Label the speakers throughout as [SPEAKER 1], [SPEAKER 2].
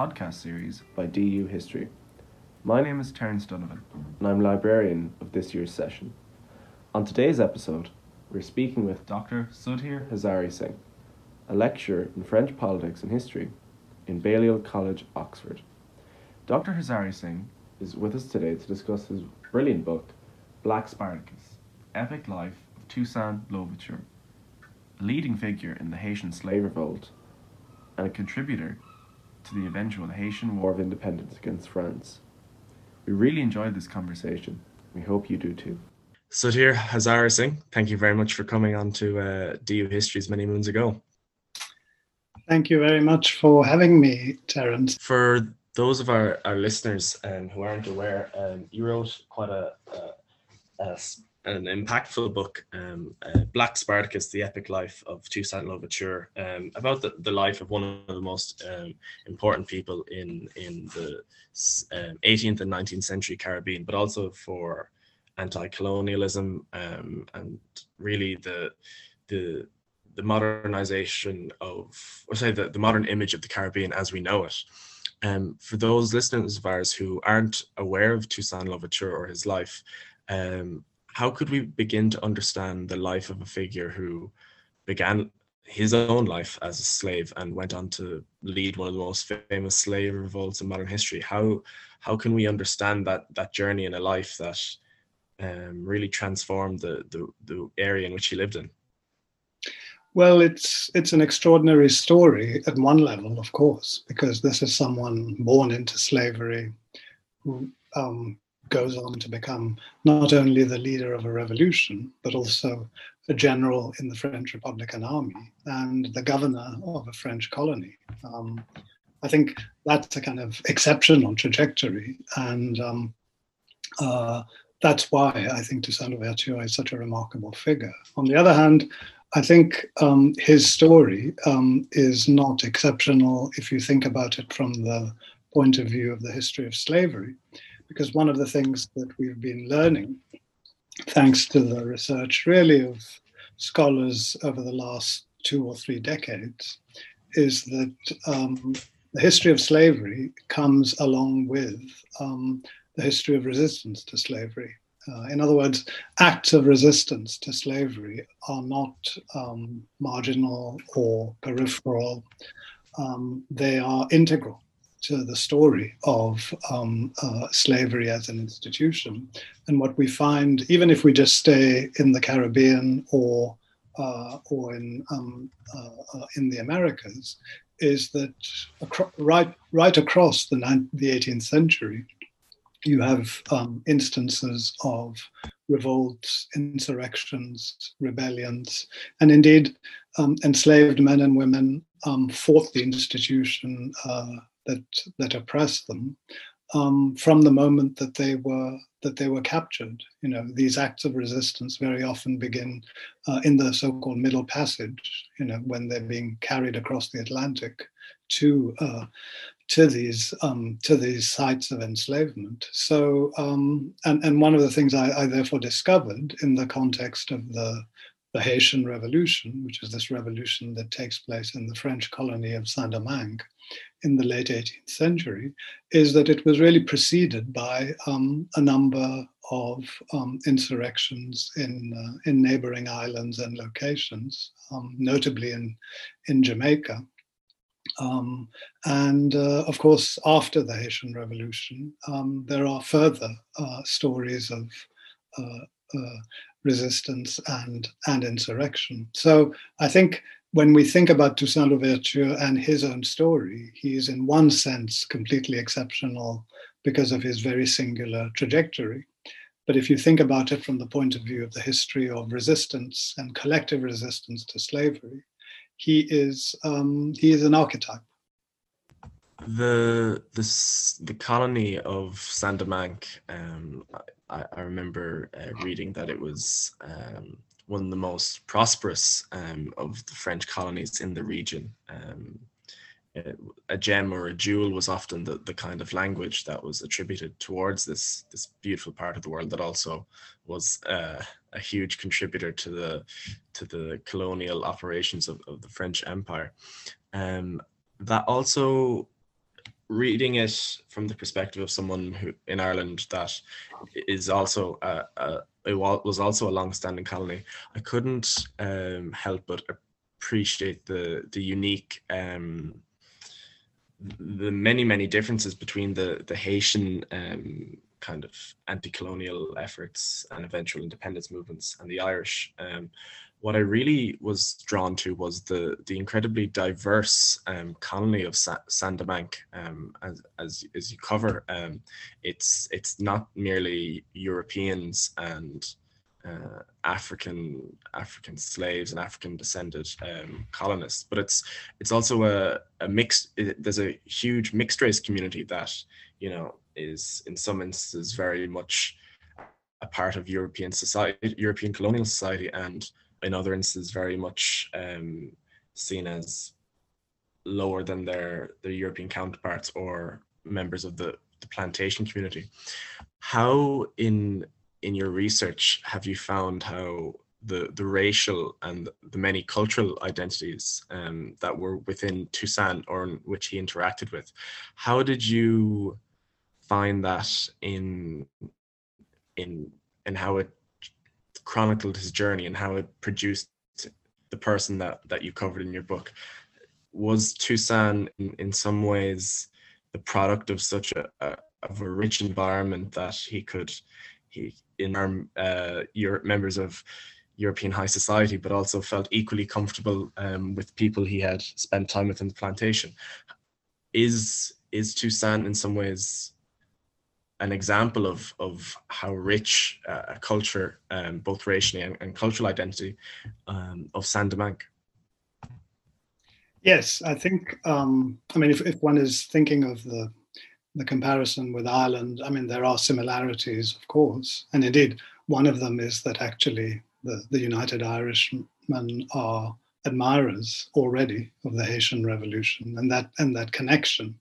[SPEAKER 1] podcast series by DU History. My name is Terence Donovan, and I'm librarian of this year's session. On today's episode, we're speaking with Dr. Sudhir Hazareesingh, a lecturer in French politics and history in Balliol College, Oxford. Dr. Hazareesingh is with us today to discuss his brilliant book, Black Spartacus Epic Life of Toussaint Louverture, a leading figure in the Haitian slave revolt and a contributor to the eventual Haitian War of Independence against France. We really enjoyed this conversation. We hope you do too.
[SPEAKER 2] Sudhir Hazareesingh, thank you very much for coming on to uh, DU Histories many moons ago.
[SPEAKER 3] Thank you very much for having me, Terence.
[SPEAKER 2] For those of our, our listeners um, who aren't aware, um, you wrote quite a, a, a an impactful book, um, uh, Black Spartacus: The Epic Life of Toussaint Louverture, um, about the, the life of one of the most um, important people in in the 18th um, and 19th century Caribbean, but also for anti-colonialism um, and really the the the modernization of, or say the, the modern image of the Caribbean as we know it. Um, for those listeners of ours who aren't aware of Toussaint Louverture or his life, um, how could we begin to understand the life of a figure who began his own life as a slave and went on to lead one of the most famous slave revolts in modern history? How how can we understand that that journey in a life that um, really transformed the, the the area in which he lived in?
[SPEAKER 3] Well, it's it's an extraordinary story at one level, of course, because this is someone born into slavery who um, goes on to become not only the leader of a revolution, but also a general in the French Republican Army and the governor of a French colony. Um, I think that's a kind of exceptional trajectory. And um, uh, that's why I think Toussaint Louverture is such a remarkable figure. On the other hand, I think um, his story um, is not exceptional if you think about it from the point of view of the history of slavery because one of the things that we've been learning, thanks to the research really of scholars over the last two or three decades, is that um, the history of slavery comes along with um, the history of resistance to slavery. Uh, in other words, acts of resistance to slavery are not um, marginal or peripheral, um, they are integral to the story of um, uh, slavery as an institution. And what we find, even if we just stay in the Caribbean or uh, or in um, uh, uh in the Americas, is that acro- right right across the, the 18th century, you have um, instances of revolts, insurrections, rebellions, and indeed um, enslaved men and women um, fought the institution uh, that that oppressed them um, from the moment that they were that they were captured. You know, these acts of resistance very often begin uh, in the so-called Middle Passage. You know, when they're being carried across the Atlantic to uh, to these um, to these sites of enslavement. So, um, and and one of the things I, I therefore discovered in the context of the the Haitian Revolution, which is this revolution that takes place in the French colony of Saint Domingue in the late 18th century, is that it was really preceded by um, a number of um, insurrections in uh, in neighboring islands and locations, um, notably in in Jamaica. Um, and uh, of course, after the Haitian Revolution, um, there are further uh, stories of uh, uh, resistance and, and insurrection. So I think when we think about Toussaint Louverture and his own story, he is in one sense completely exceptional because of his very singular trajectory. But if you think about it from the point of view of the history of resistance and collective resistance to slavery, he is um, he is an archetype.
[SPEAKER 2] The the the colony of Domingue, um, I, I remember uh, reading that it was um, one of the most prosperous um, of the French colonies in the region. Um, a gem or a jewel was often the, the kind of language that was attributed towards this this beautiful part of the world that also was uh, a huge contributor to the to the colonial operations of, of the French Empire. Um, that also reading it from the perspective of someone who in Ireland that is also a, a it was also a long-standing colony. I couldn't um, help but appreciate the the unique um, the many many differences between the the Haitian um, kind of anti-colonial efforts and eventual independence movements and the Irish. Um, what I really was drawn to was the the incredibly diverse um, colony of Sa- Saint-Domingue, um, as, as as you cover. Um, it's it's not merely Europeans and uh, African African slaves and African descended um, colonists, but it's it's also a, a mixed. It, there's a huge mixed race community that you know is in some instances very much a part of European society, European colonial society, and in other instances very much um, seen as lower than their their European counterparts or members of the, the plantation community. How in in your research have you found how the the racial and the many cultural identities um, that were within Toussaint or in which he interacted with, how did you find that in in in how it chronicled his journey and how it produced the person that that you covered in your book was Toussaint in, in some ways the product of such a, a of a rich environment that he could he in our uh, members of European high society, but also felt equally comfortable um, with people he had spent time with in the plantation. Is is Toussaint in some ways an example of of how rich uh, a culture, um, both racially and, and, cultural identity, um, of Saint-Domingue.
[SPEAKER 3] Yes, I think. Um, I mean, if, if one is thinking of the the comparison with Ireland, I mean, there are similarities, of course, and indeed, one of them is that actually the, the United Irishmen are admirers already of the Haitian Revolution, and that and that connection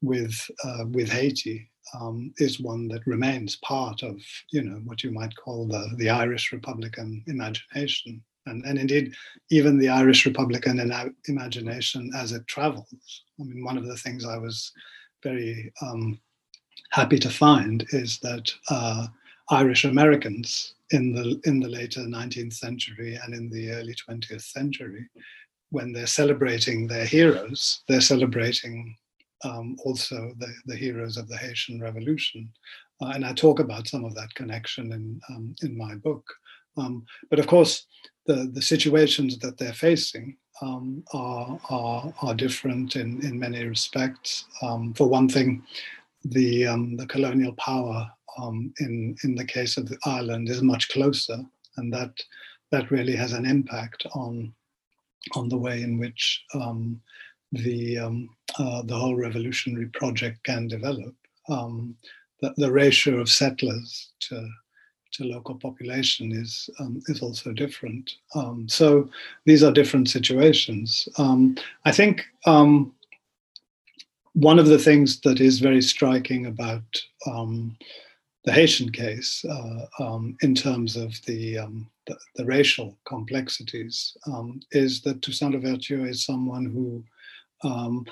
[SPEAKER 3] with uh, with Haiti um, is one that remains part of you know what you might call the the Irish Republican imagination, and and indeed even the Irish Republican imagination as it travels. I mean, one of the things I was very um, happy to find is that uh, Irish Americans in the in the later 19th century and in the early 20th century, when they're celebrating their heroes, they're celebrating um, also the, the heroes of the Haitian Revolution. Uh, and I talk about some of that connection in, um, in my book. Um, but of course, the, the situations that they're facing um, are, are, are, different in, in many respects. Um, for one thing, the, um, the colonial power in, in the case of the island is much closer, and that, that really has an impact on, on the way in which the um, uh, the whole revolutionary project can develop. Um, the, the, ratio of settlers to to local population is um, is also different. Um, so these are different situations. Um, I think um, one of the things that is very striking about the Haitian case uh, in terms of the the, the, racial complexities um, is that Toussaint Louverture is someone who um,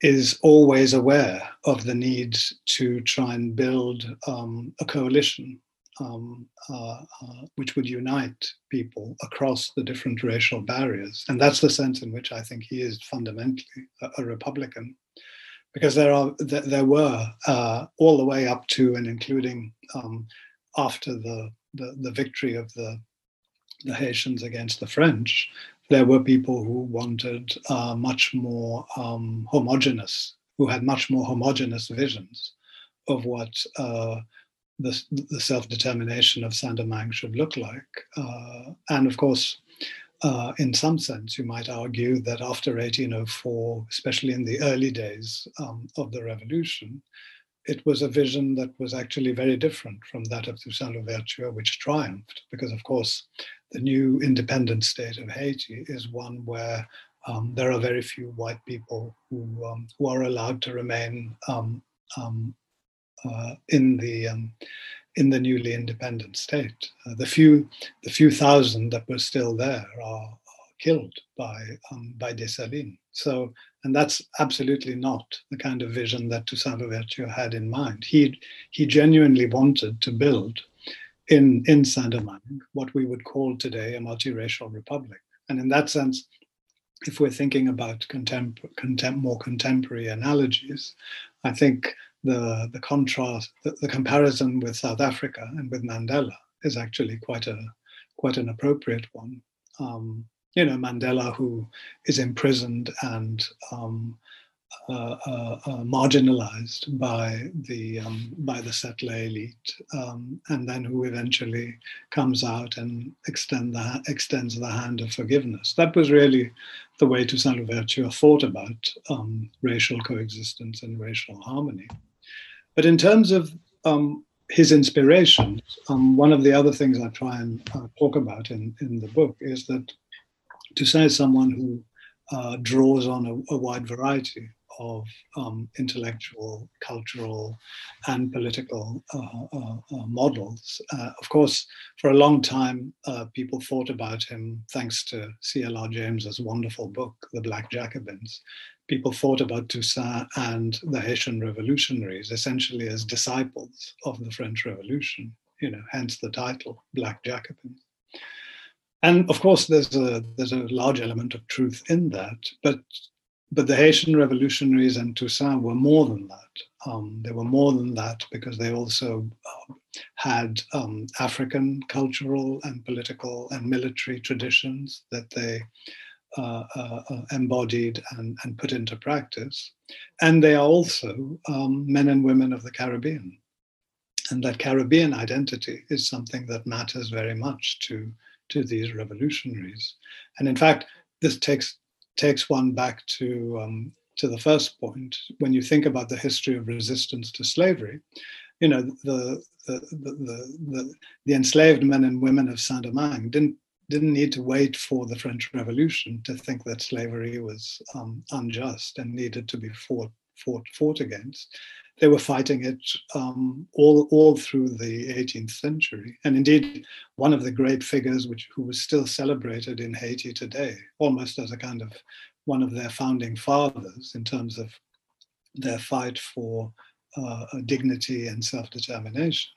[SPEAKER 3] is always aware of the need to try and build um, a coalition um, uh, uh, which would unite people across the different racial barriers. And that's the sense in which I think he is fundamentally a, a Republican. Because there are there were uh, all the way up to and including um, after the, the, the victory of the the Haitians against the French, there were people who wanted uh, much more um, homogenous, who had much more homogenous visions of what uh, the, the self-determination of Saint-Domingue should look like. Uh, and of course, uh, in some sense, you might argue that after 1804, especially in the early days um, of the revolution, it was a vision that was actually very different from that of Toussaint Louverture, which triumphed, because of course the new independent state of Haiti is one where um, there are very few white people who, um, who are allowed to remain um, um uh, in the um, in the newly independent state. Uh, the few the few thousand that were still there are, are killed by um, by Dessalines. So, and that's absolutely not the kind of vision that Toussaint Louverture had in mind. He he genuinely wanted to build in in Saint-Domingue what we would call today a multiracial republic, and in that sense. If we're thinking about contem- more contemporary analogies, I think the, the contrast, the, the comparison with South Africa and with Mandela is actually quite a quite an appropriate one. Um, you know, Mandela, who is imprisoned and um, uh, uh, uh, marginalized by the um, by the settler elite, um, and then who eventually comes out and extend the, extends the hand of forgiveness. That was really the way Toussaint Louverture thought about um, racial coexistence and racial harmony. But in terms of um, his inspiration, um, one of the other things I try and uh, talk about in, in the book is that Toussaint is someone who uh, draws on a, a, wide variety of um, intellectual, cultural, and political uh, uh, uh models. Uh, of course, for a long time, uh, people thought about him, thanks to C.L.R. James's wonderful book, The Black Jacobins, people thought about Toussaint and the Haitian revolutionaries essentially as disciples of the French Revolution, you know, hence the title, Black Jacobins. And of course, there's a there's a large element of truth in that, but but the Haitian revolutionaries and Toussaint were more than that. Um, they were more than that because they also uh, had um, African cultural and political and military traditions that they uh, uh, uh, embodied and, and put into practice. And they are also um, men and women of the Caribbean. And that Caribbean identity is something that matters very much to, to these revolutionaries. And in fact, this takes, takes one back to, um, to the first point. When you think about the history of resistance to slavery, you know, the, the, the, the, the, the enslaved men and women of Saint-Domingue didn't didn't need to wait for the French Revolution to think that slavery was um, unjust and needed to be fought fought fought against. They were fighting it um, all all through the 18th century, and indeed one of the great figures, which who was still celebrated in Haiti today, almost as a kind of one of their founding fathers in terms of their fight for uh, dignity and self-determination,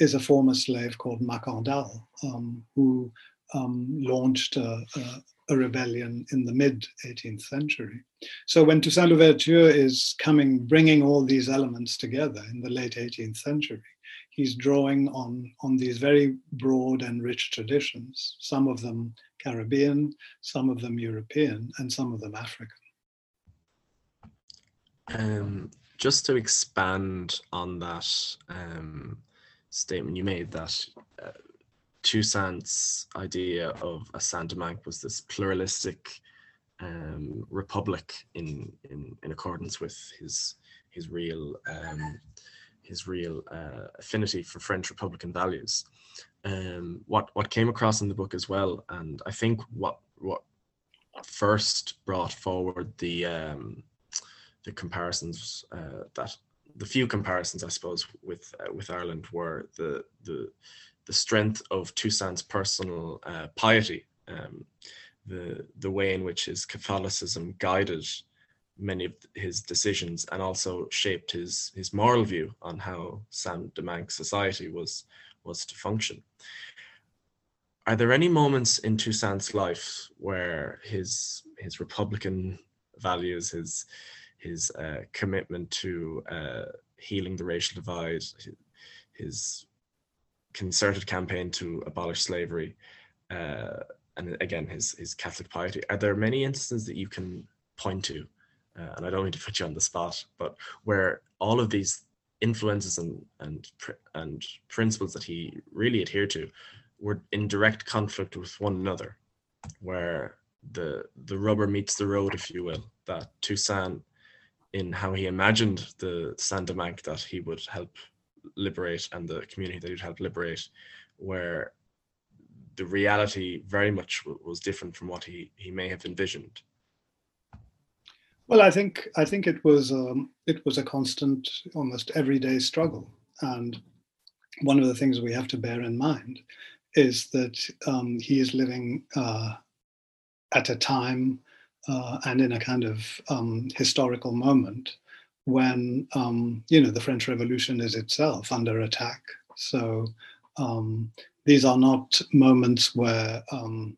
[SPEAKER 3] is a former slave called Macandal, um, who um, launched a, a, a, rebellion in the mid 18th century. So when Toussaint Louverture is coming, bringing all these elements together in the late 18th century, he's drawing on, on these very broad and rich traditions, some of them Caribbean, some of them European, and some of them African.
[SPEAKER 2] Um, just to expand on that um, statement you made that uh, Toussaint's idea of a Saint-Domingue was this pluralistic um, republic in, in in accordance with his his real um, his real uh, affinity for French Republican values. Um, what what came across in the book as well, and I think what what first brought forward the um, the comparisons uh, that the few comparisons I suppose with uh, with Ireland were the the the strength of Toussaint's personal uh, piety, um, the the way in which his Catholicism guided many of his decisions and also shaped his his moral view on how Saint-Domingue society was was to function. Are there any moments in Toussaint's life where his his republican values, his his uh, commitment to uh, healing the racial divide, his concerted campaign to abolish slavery, uh, and again his his Catholic piety. Are there many instances that you can point to? Uh, and I don't mean to put you on the spot, but where all of these influences and and and principles that he really adhered to were in direct conflict with one another, where the the rubber meets the road, if you will. That Toussaint, in how he imagined the Saint-Domingue that he would help liberate and the community that he'd help liberate, where the reality very much was different from what he, he may have envisioned.
[SPEAKER 3] Well, I think I think it was um, it was a constant, almost everyday struggle, and one of the things we have to bear in mind is that um, he is living uh, at a time uh, and in a kind of um, historical moment when um, you know the French Revolution is itself under attack. So um, these are not moments where um,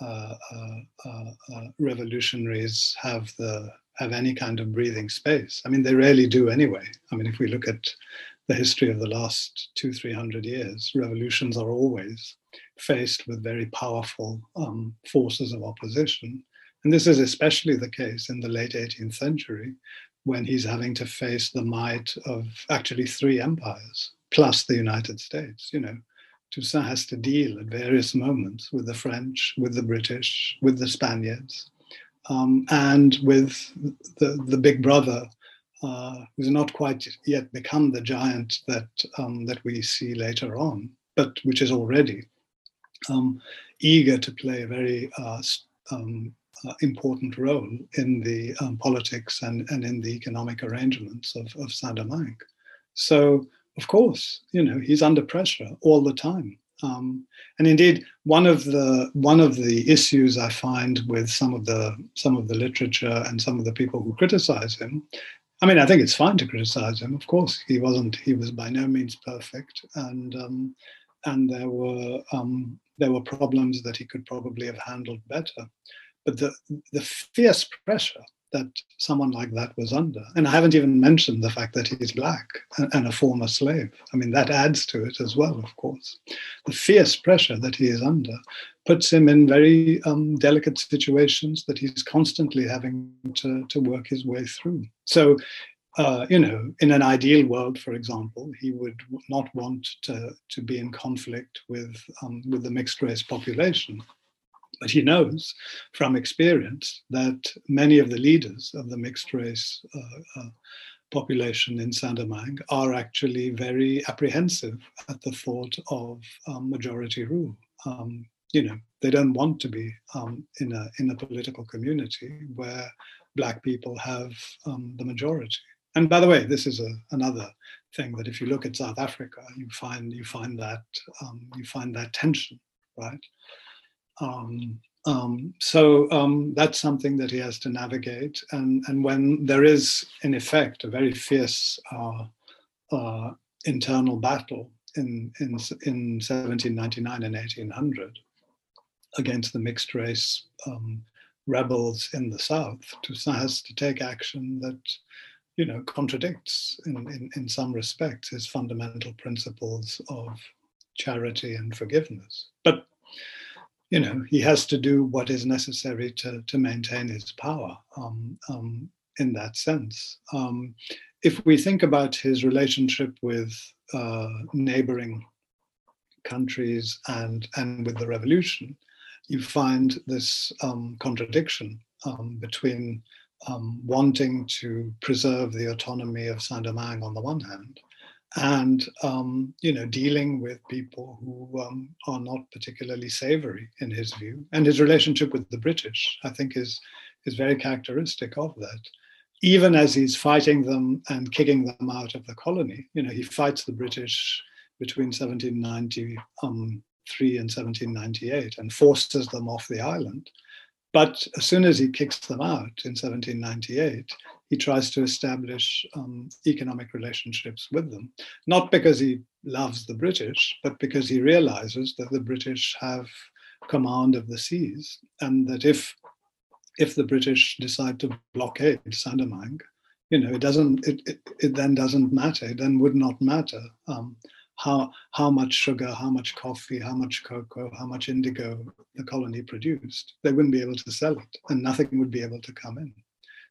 [SPEAKER 3] uh, uh, uh, uh, revolutionaries have the have any kind of breathing space. I mean, they rarely do anyway. I mean, if we look at the history of the last two, three hundred years, revolutions are always faced with very powerful um, forces of opposition. And this is especially the case in the late 18th century, when he's having to face the might of actually three empires plus the United States. You know, Toussaint has to deal at various moments with the French, with the British, with the Spaniards, um, and with the, the big brother, uh, who's not quite yet become the giant that, um, that we see later on, but which is already um, eager to play a very uh, um, uh, important role in the um, politics and, and in the economic arrangements of, of Saint-Domingue. So, of course, you know, he's under pressure all the time. Um, and indeed, one of the one of the issues I find with some of the some of the literature and some of the people who criticize him, I mean, I think it's fine to criticize him. Of course, he wasn't. He was by no means perfect, and um, and there were um, there were problems that he could probably have handled better. But the the fierce pressure that someone like that was under. And I haven't even mentioned the fact that he's black and a former slave. I mean, that adds to it as well, of course. The fierce pressure that he is under puts him in very um, delicate situations that he's constantly having to, to work his way through. So, uh, you know, in an ideal world, for example, he would not want to, to be in conflict with, um, with the mixed race population but he knows from experience that many of the leaders of the mixed race uh, uh, population in Saint-Domingue are actually very apprehensive at the thought of um, majority rule. Um, you know, they don't want to be um, in a in a political community where black people have um, the majority. And by the way, this is a, another thing that if you look at South Africa, you find you find that um, you find that tension, right? Um, um, so um, that's something that he has to navigate. And, and when there is, in effect, a very fierce uh, uh, internal battle in, in, in 1799 and 1800 against the mixed race um, rebels in the South, Toussaint has to take action that you know, contradicts in, in, in some respects his fundamental principles of charity and forgiveness. But you know, he has to do what is necessary to, to maintain his power um, um, in that sense. Um, if we think about his relationship with uh, neighboring countries and, and with the revolution, you find this um, contradiction um, between um, wanting to preserve the autonomy of Saint-Domingue on the one hand, and um, you know dealing with people who um, are not particularly savory in his view. And his relationship with the british i think is is very characteristic of that. Even as he's fighting them and kicking them out of the colony you know he fights the british between 1793 um, and 1798 and forces them off the island but as soon as he kicks them out in 1798 he tries to establish um, economic relationships with them, not because he loves the British, but because he realizes that the British have command of the seas, and that if if the British decide to blockade Saint-Domingue, you know, it doesn't. It, it, it then doesn't matter. It then would not matter um, how how much sugar, how much coffee, how much cocoa, how much indigo the colony produced. They wouldn't be able to sell it, and nothing would be able to come in.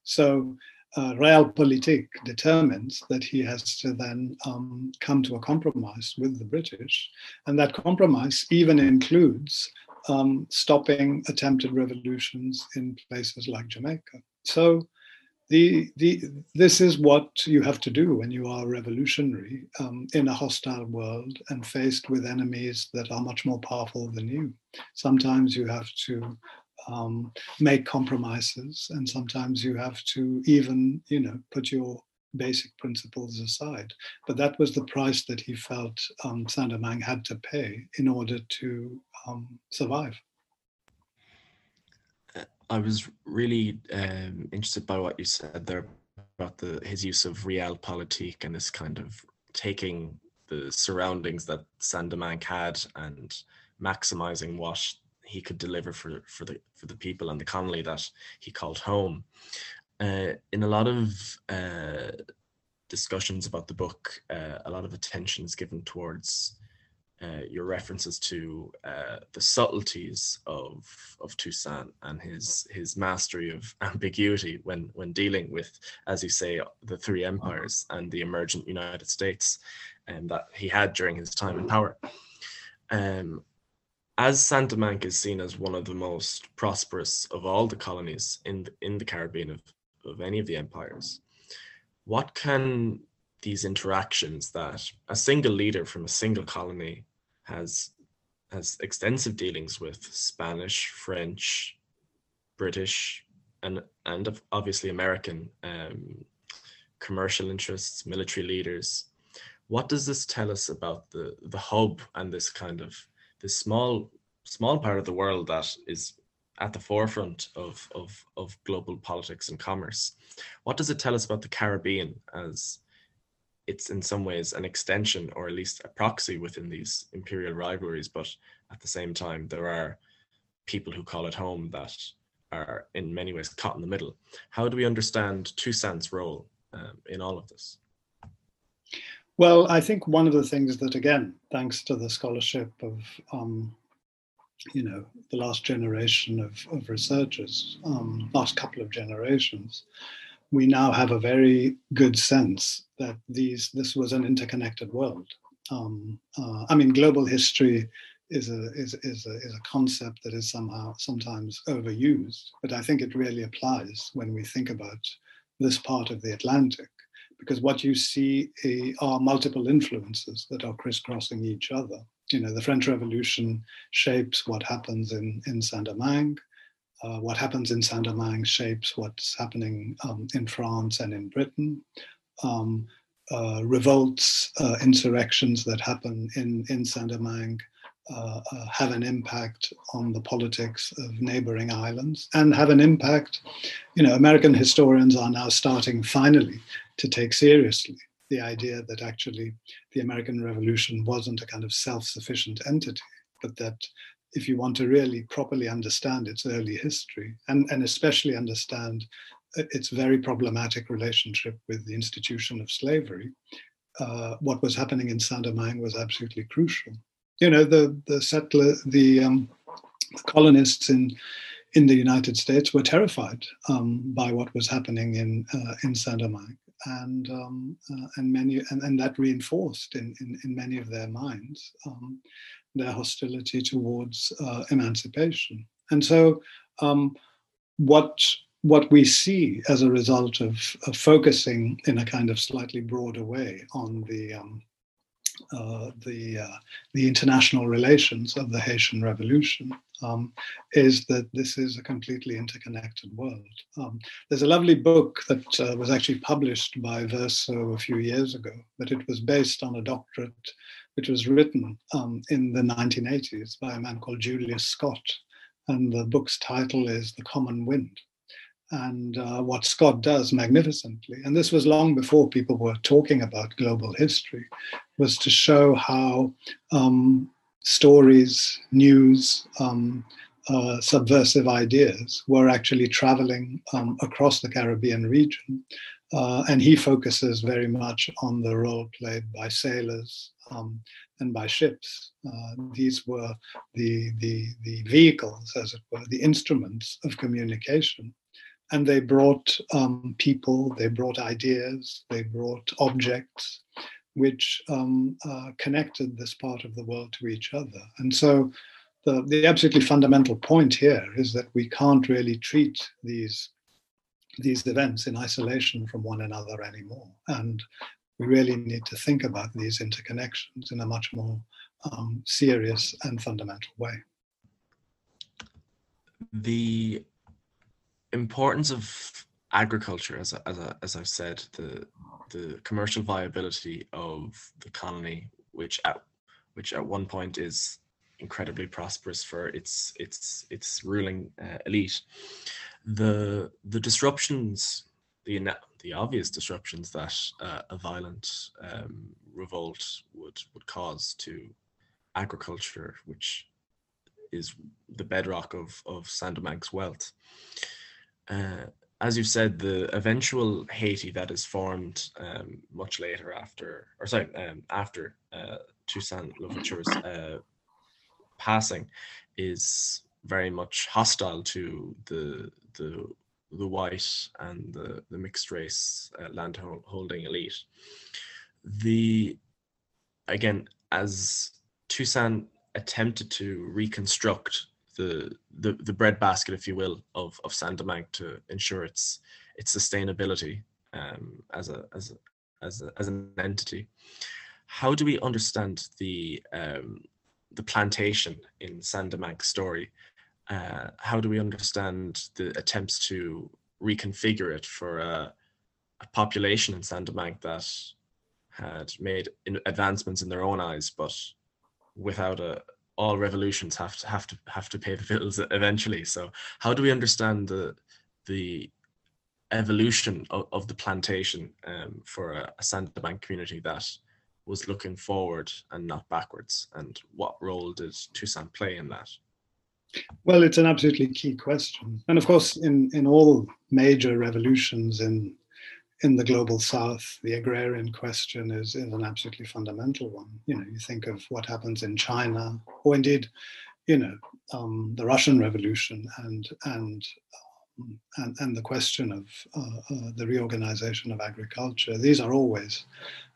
[SPEAKER 3] So uh, realpolitik determines that he has to then um, come to a compromise with the British. And that compromise even includes um, stopping attempted revolutions in places like Jamaica. So the, the, this is what you have to do when you are revolutionary um, in a hostile world and faced with enemies that are much more powerful than you. Sometimes you have to um, make compromises, and sometimes you have to even, you know, put your basic principles aside. But that was the price that he felt um, had to pay in order to um, survive.
[SPEAKER 2] I was really um, interested by what you said there about the his use of realpolitik and this kind of taking the surroundings that Saint-Domingue had and maximizing what he could deliver for for the for the people and the colony that he called home. Uh, in a lot of uh, discussions about the book, uh, a lot of attention is given towards uh, your references to uh, the subtleties of of Toussaint and his his mastery of ambiguity when when dealing with, as you say, the three empires and the emergent United States, and um, that he had during his time in power. Um, as Saint-Domingue is seen as one of the most prosperous of all the colonies in the, in the Caribbean of, of any of the empires, what can these interactions that a single leader from a single colony has has extensive dealings with Spanish, French, British, and and obviously American um, commercial interests, military leaders. What does this tell us about the the hub and this kind of this small small part of the world that is at the forefront of, of, of global politics and commerce. What does it tell us about the Caribbean as it's in some ways an extension or at least a proxy within these imperial rivalries, but at the same time, there are people who call it home that are in many ways caught in the middle. How do we understand Toussaint's role um, in all of this?
[SPEAKER 3] Well, I think one of the things that, again, thanks to the scholarship of um, you know, the last generation of, of researchers, um, last couple of generations, we now have a very good sense that these this was an interconnected world. Um, uh, I mean, global history is a is is a is a concept that is somehow sometimes overused, but I think it really applies when we think about this part of the Atlantic, because what you see are multiple influences that are crisscrossing each other you know, the French Revolution shapes what happens in, in Saint-Domingue. Uh, what happens in Saint-Domingue shapes what's happening um, in France and in Britain. Um, uh, revolts, uh, insurrections that happen in, in Saint-Domingue uh, uh, have an impact on the politics of neighboring islands and have an impact, you know, American historians are now starting finally to take seriously the idea that actually the American Revolution wasn't a kind of self sufficient entity, but that if you want to really properly understand its early history and, and especially understand its very problematic relationship with the institution of slavery, uh, what was happening in Saint-Domingue was absolutely crucial. You know, the the settler, the, um, the colonists in in the United States were terrified um, by what was happening in uh, in Saint-Domingue and um, uh, and many and, and that reinforced in, in, in many of their minds um, their hostility towards uh, emancipation. And so, um, what what we see as a result of, of, focusing in a kind of slightly broader way on the um, uh, the uh, the international relations of the Haitian Revolution um, is that this is a completely interconnected world. Um, there's a lovely book that uh, was actually published by Verso a few years ago, but it was based on a doctorate which was written um, in the 1980s by a man called Julius Scott, and the book's title is The Common Wind and uh, what Scott does magnificently, and this was long before people were talking about global history, was to show how um, stories, news, um, uh, subversive ideas were actually traveling um, across the Caribbean region. Uh, and he focuses very much on the role played by sailors um, and by ships. Uh, these were the, the, the vehicles, as it were, the instruments of communication and they brought um, people, they brought ideas, they brought objects, which um, uh, connected this part of the world to each other. And so the, the absolutely fundamental point here is that we can't really treat these, these events in isolation from one another anymore. And we really need to think about these interconnections in a much more um, serious and fundamental way.
[SPEAKER 2] The importance of agriculture, as as as I've said, the the commercial viability of the colony, which at which at one point is incredibly prosperous for its its its ruling uh, elite. The the disruptions, the the obvious disruptions that uh, a violent um, revolt would would cause to agriculture, which is the bedrock of of Saint Domingue's wealth. Uh, as you said, the eventual Haiti that is formed um, much later after, or sorry, um, after uh, Toussaint Louverture's uh, passing, is very much hostile to the the the white and the, the mixed race uh, land holding elite. The again, as Toussaint attempted to reconstruct the the, the breadbasket, if you will, of of Domingue to ensure its its sustainability um, as a as a, as a, as an entity. How do we understand the um, the plantation in Saint Domingue's story? Uh, how do we understand the attempts to reconfigure it for a, a population in Saint Domingue that had made advancements in their own eyes, but without a, all revolutions have to have to have to pay the bills eventually. So how do we understand the the evolution of, of the plantation um, for a, a Domingue community that was looking forward and not backwards? And what role did Toussaint play in that?
[SPEAKER 3] Well, it's an absolutely key question. And of course, in, in all major revolutions in in the global south, the agrarian question is, is an absolutely fundamental one. You know, you think of what happens in China, or indeed, you know, um, the Russian Revolution and and um, and, and the question of uh, uh, the reorganization of agriculture. These are always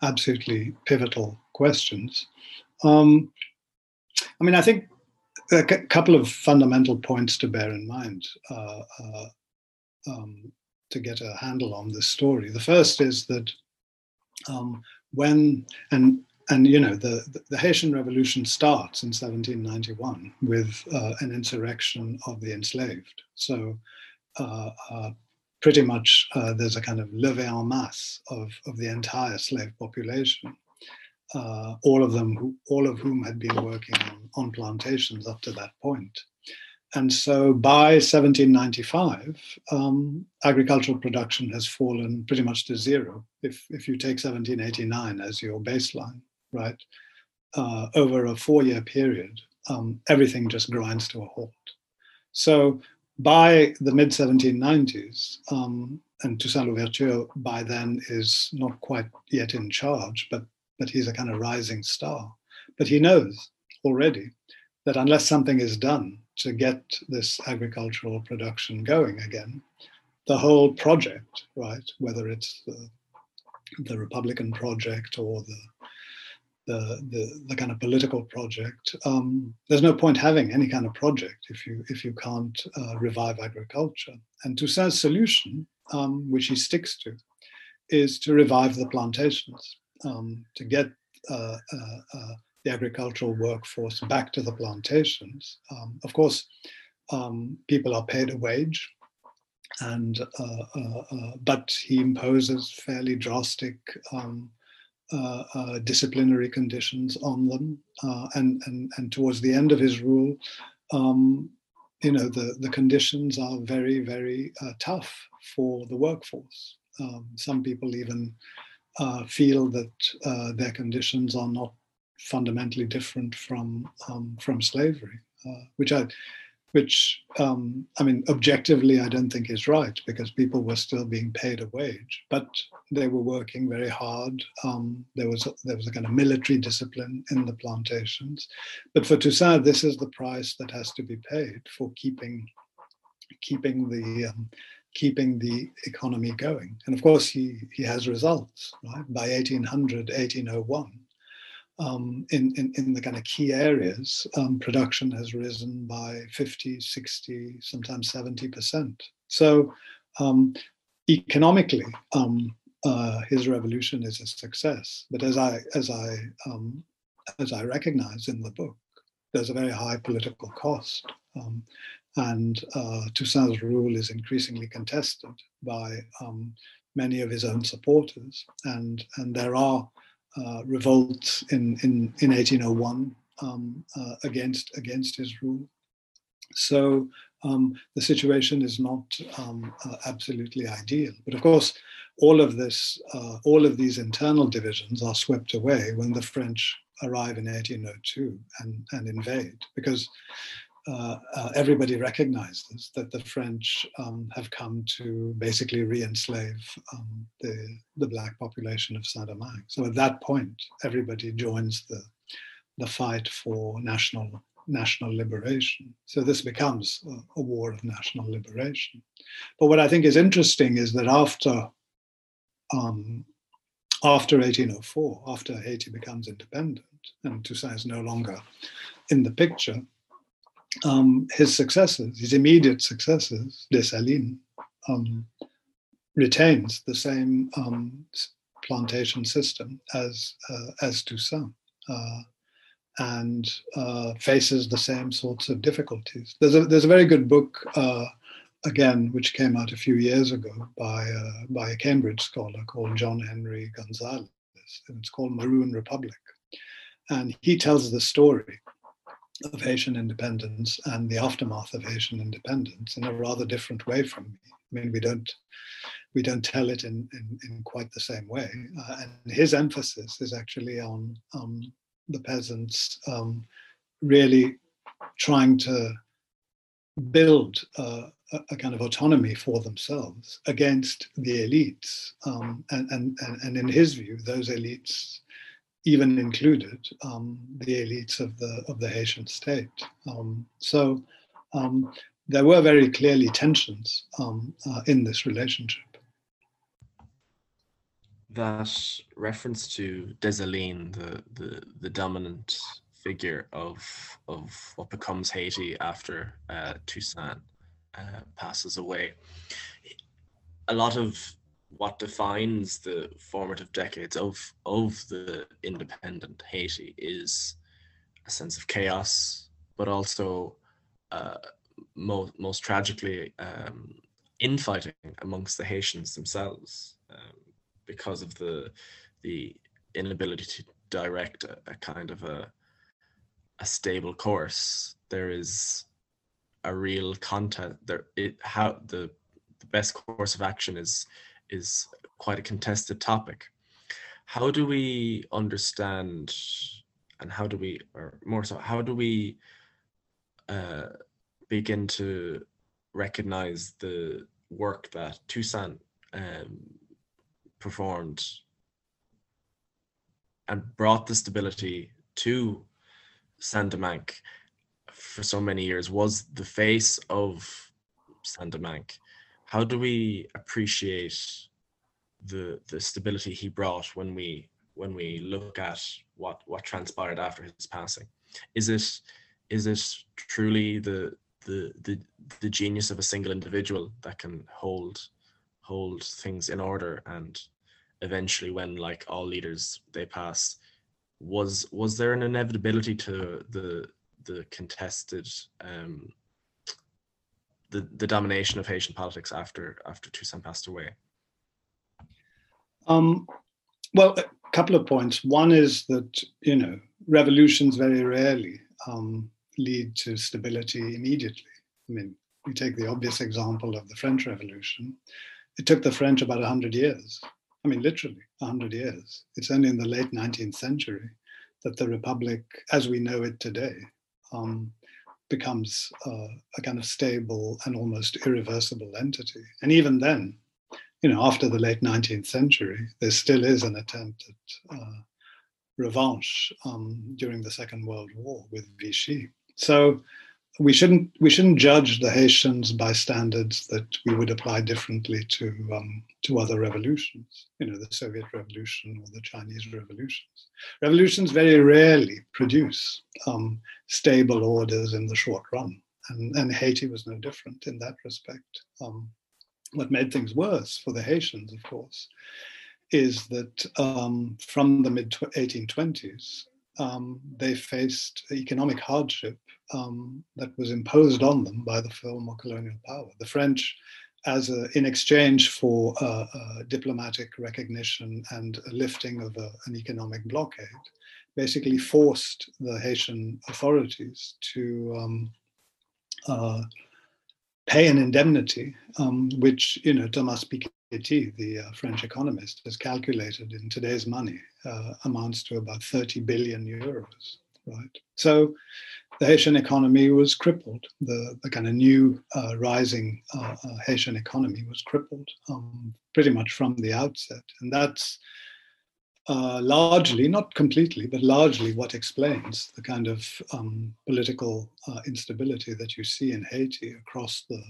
[SPEAKER 3] absolutely pivotal questions. Um, I mean, I think a couple of fundamental points to bear in mind. Uh, uh um, to get a handle on this story. The first is that um, when and and you know the, the Haitian Revolution starts in 1791 with uh, an insurrection of the enslaved. So uh, uh, pretty much uh, there's a kind of levée en masse of, of the entire slave population. Uh, all of them, who, all of whom had been working on, on plantations up to that point. and so by 1795, um, agricultural production has fallen pretty much to zero. If, if you take 1789 as your baseline, right, uh, over a four year period, um, everything just grinds to a halt. So by the mid 1790s, um, and Toussaint Louverture by then is not quite yet in charge, but, but he's a kind of rising star. But he knows already that unless something is done to get this agricultural production going again, the whole project, right, whether it's the, the Republican project or the the, the, the kind of political project. Um, there's no point having any kind of project if you if you can't uh, revive agriculture. And Toussaint's solution, um, which he sticks to, is to revive the plantations, um, to get uh, uh, uh the agricultural workforce back to the plantations. Um, of course, um, people are paid a wage, and uh, uh, uh, but he imposes fairly drastic um, uh, uh, disciplinary conditions on them, uh, and and and towards the end of his rule. Um, you know the, the conditions are very very tough for the workforce. Um, some people even feel that their conditions are not fundamentally different from um, from slavery, uh, which I, which um, I mean, objectively, I don't think is right because people were still being paid a wage, but they were working very hard. Um, there was a, there was a kind of military discipline in the plantations, but for Toussaint, this is the price that has to be paid for keeping keeping the um, keeping the economy going. And of course, he, he has results. Right? By 1800, 1801, um, in, in, in, the kind of key areas, um, production has risen by 50, 60, sometimes 70%. So um, economically, um, uh, his revolution is a success. But as I, as, I, um, as I recognize in the book, there's a very high political cost. Um, and uh, Toussaint's rule is increasingly contested by many of his own supporters. And, and there are uh, revolt in, in, in 1801 um, uh, against against his rule. So um, the situation is not um, uh, absolutely ideal. But of course, all of this, uh, all of these internal divisions are swept away when the French arrive in 1802 and, and invade, because uh, uh, everybody recognizes that the French um, have come to basically re-enslave um, the, the black population of Saint-Domingue. So at that point, everybody joins the, the fight for national national liberation. So this becomes a, a, war of national liberation. But what I think is interesting is that after um, after 1804, after Haiti becomes independent and Toussaint is no longer in the picture, um, his successors, his immediate successors, Dessalines, um, retains the same um, plantation system as uh, as Toussaint. Uh, and uh, faces the same sorts of difficulties. There's a there's a very good book uh, again which came out a few years ago by uh, by a Cambridge scholar called Johnhenry Gonzalez, and it's called Maroon Republic, and he tells the story of Haitian independence and the aftermath of Haitian independence in a rather different way from me. I mean, we don't we don't tell it in in, in quite the same way, uh, and his emphasis is actually on um, the peasants um, really trying to build uh, a, a, kind of autonomy for themselves against the elites. Um, and, and, and in his view, those elites even included um, the elites of the, of the Haitian state. Um, so um, there were very clearly tensions um, uh, in this relationship
[SPEAKER 2] that reference to Dessalines, the, the, the dominant figure of of what becomes Haiti after uh, Toussaint uh, passes away. A lot of what defines the formative decades of of the independent Haiti is a sense of chaos, but also uh, most most tragically um, infighting amongst the Haitians themselves. Um, because of the the inability to direct a, a kind of a a stable course there is a real content there it how the the best course of action is is quite a contested topic how do we understand and how do we or more so how do we uh, begin to recognize the work that Toussaint um, performed and brought the stability to Saint-Domingue for so many years was the face of Saint-Domingue. How do we appreciate the the stability he brought when we when we look at what what transpired after his passing? Is it is it truly the the the the genius of a single individual that can hold hold things in order and eventually when like all leaders they pass was was there an inevitability to the the contested um the the domination of Haitian politics after after Toussaint passed away?
[SPEAKER 3] Um, well, a couple of points. One is that you know revolutions very rarely um, lead to stability immediately. I mean, you take the obvious example of the French Revolution. It took the French about 100 years. I mean, literally 100 years. It's only in the late 19th century that the Republic, as we know it today, um, becomes uh, a kind of stable and almost irreversible entity. And even then, you know, after the late 19th century, there still is an attempt at uh, revanche um, during the Second World War with Vichy. So we shouldn't we shouldn't judge the Haitians by standards that we would apply differently to um, to other revolutions. You know, the Soviet Revolution or the Chinese revolutions. Revolutions very rarely produce um, stable orders in the short run, and, and Haiti was no different in that respect. Um, what made things worse for the Haitians, of course, is that um, from the mid 1820s, um, they faced economic hardship um, that was imposed on them by the former colonial power. The French as a, in exchange for uh, uh, diplomatic recognition and lifting of a, an economic blockade, basically forced the Haitian authorities to um, uh, pay an indemnity, um, which you know Thomas Piketty, the uh, French economist, has calculated in today's money uh, amounts to about 30 billion euros. Right. So the Haitian economy was crippled. The, the kind of new uh, rising uh, uh, Haitian economy was crippled um, pretty much from the outset. And that's uh, largely, not completely, but largely what explains the kind of um, political uh, instability that you see in Haiti across the,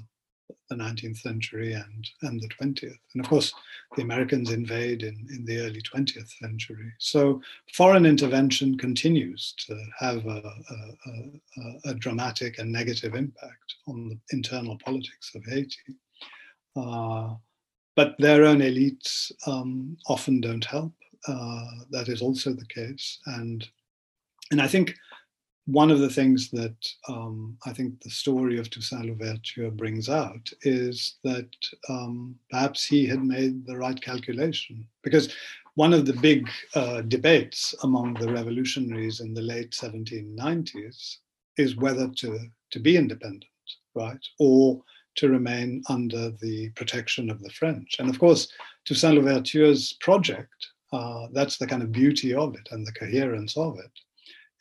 [SPEAKER 3] the 19th century and, and the 20th. And of course, the Americans invade in, in the early 20th century. So foreign intervention continues to have a, a, a, a dramatic and negative impact on the internal politics of Haiti. Uh, but their own elites um, often don't help. Uh, that is also the case. And, and I think one of the things that um, I think the story of Toussaint Louverture brings out is that um, perhaps he had made the right calculation. Because one of the big uh, debates among the revolutionaries in the late 1790s is whether to, to be independent, right? Or to remain under the protection of the French. And of course, Toussaint Louverture's project, uh, that's the kind of beauty of it and the coherence of it,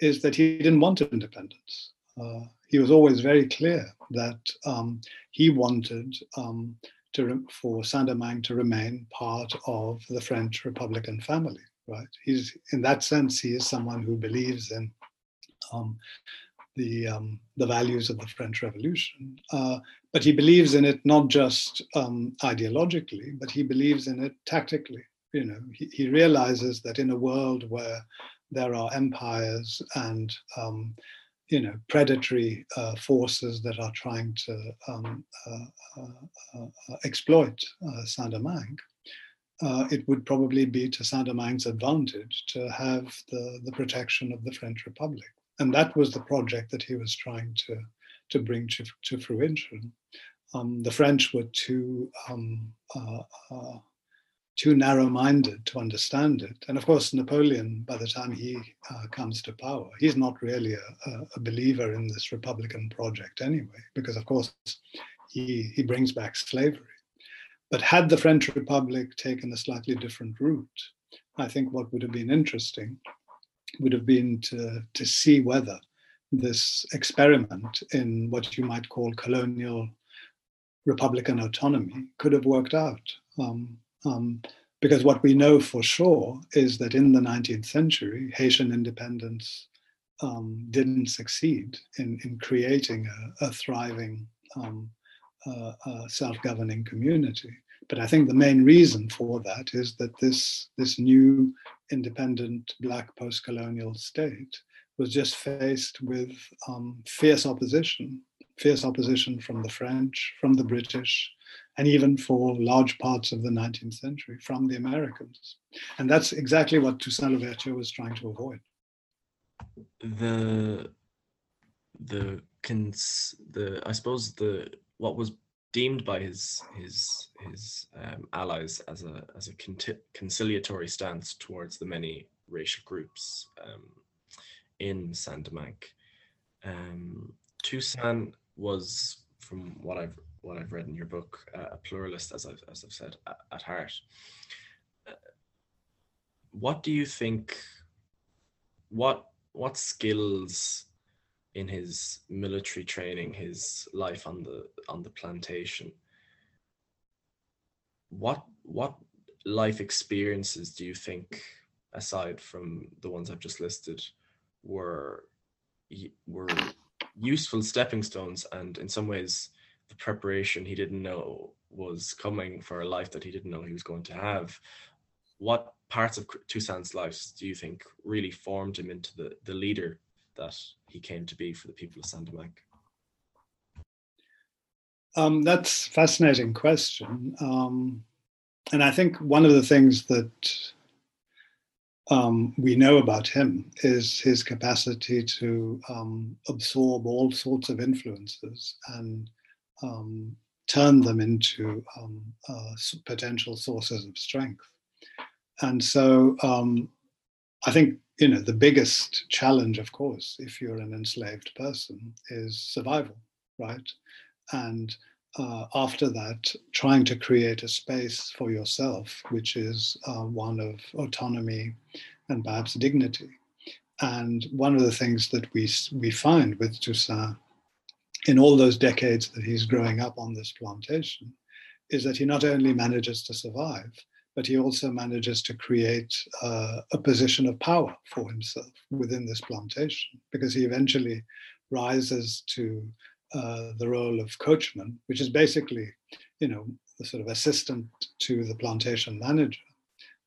[SPEAKER 3] is that he didn't want independence. Uh, he was always very clear that um, he wanted um, to, for Saint-Domingue to remain part of the French Republican family. Right? He's in that sense, he is someone who believes in um, the um, the values of the French Revolution, uh, but he believes in it not just um, ideologically, but he believes in it tactically. You know, he, he realizes that in a world where there are empires and um, you know predatory uh, forces that are trying to um, uh, uh, uh exploit uh, Saint-Domingue, uh, it would probably be to Saint-Domingue's advantage to have the, the protection of the French Republic. And that was the project that he was trying to, to bring to, to fruition. Um, the French were too um, too narrow-minded to understand it. And of course, Napoleon, by the time he uh, comes to power, he's not really a, a, believer in this Republican project anyway, because of course he, he brings back slavery. But had the French Republic taken a slightly different route, I think what would have been interesting would have been to, to see whether this experiment in what you might call colonial Republican autonomy could have worked out. Um, um, because what we know for sure is that in the 19th century, Haitian independence um, didn't succeed in, in creating a, a thriving um, uh, uh, self-governing community. But I think the main reason for that is that this, this new independent black post-colonial state was just faced with um, fierce opposition, fierce opposition from the French, from the British, and even for large parts of the 19th century from the Americans. And that's exactly what Toussaint Louverture was trying to avoid.
[SPEAKER 2] The the cons the I suppose the what was deemed by his his his um, allies as a as a conciliatory stance towards the many racial groups um, in Saint-Domingue. Um, Toussaint was, from what I've what I've read in your book, uh, a pluralist, as I've, as I've said, at, at heart. Uh, what do you think? What what skills in his military training, his life on the on the plantation? What what life experiences do you think, aside from the ones I've just listed, were were useful stepping stones and in some ways the preparation he didn't know was coming for a life that he didn't know he was going to have. What parts of Toussaint's life do you think really formed him into the, the leader that he came to be for the people of Saint-Domingue?
[SPEAKER 3] Um, that's a fascinating question. Um, and I think one of the things that um, we know about him is his capacity to um, absorb all sorts of influences and um, turned them into um, uh, potential sources of strength. And so um, I think you know the biggest challenge, of course, if you're an enslaved person, is survival, right? And uh, after that, trying to create a space for yourself, which is uh, one of autonomy and perhaps dignity. And one of the things that we we find with Toussaint in all those decades that he's growing up on this plantation is that he not only manages to survive, but he also manages to create uh, a position of power for himself within this plantation because he eventually rises to uh, the role of coachman, which is basically, you know, the sort of assistant to the plantation manager.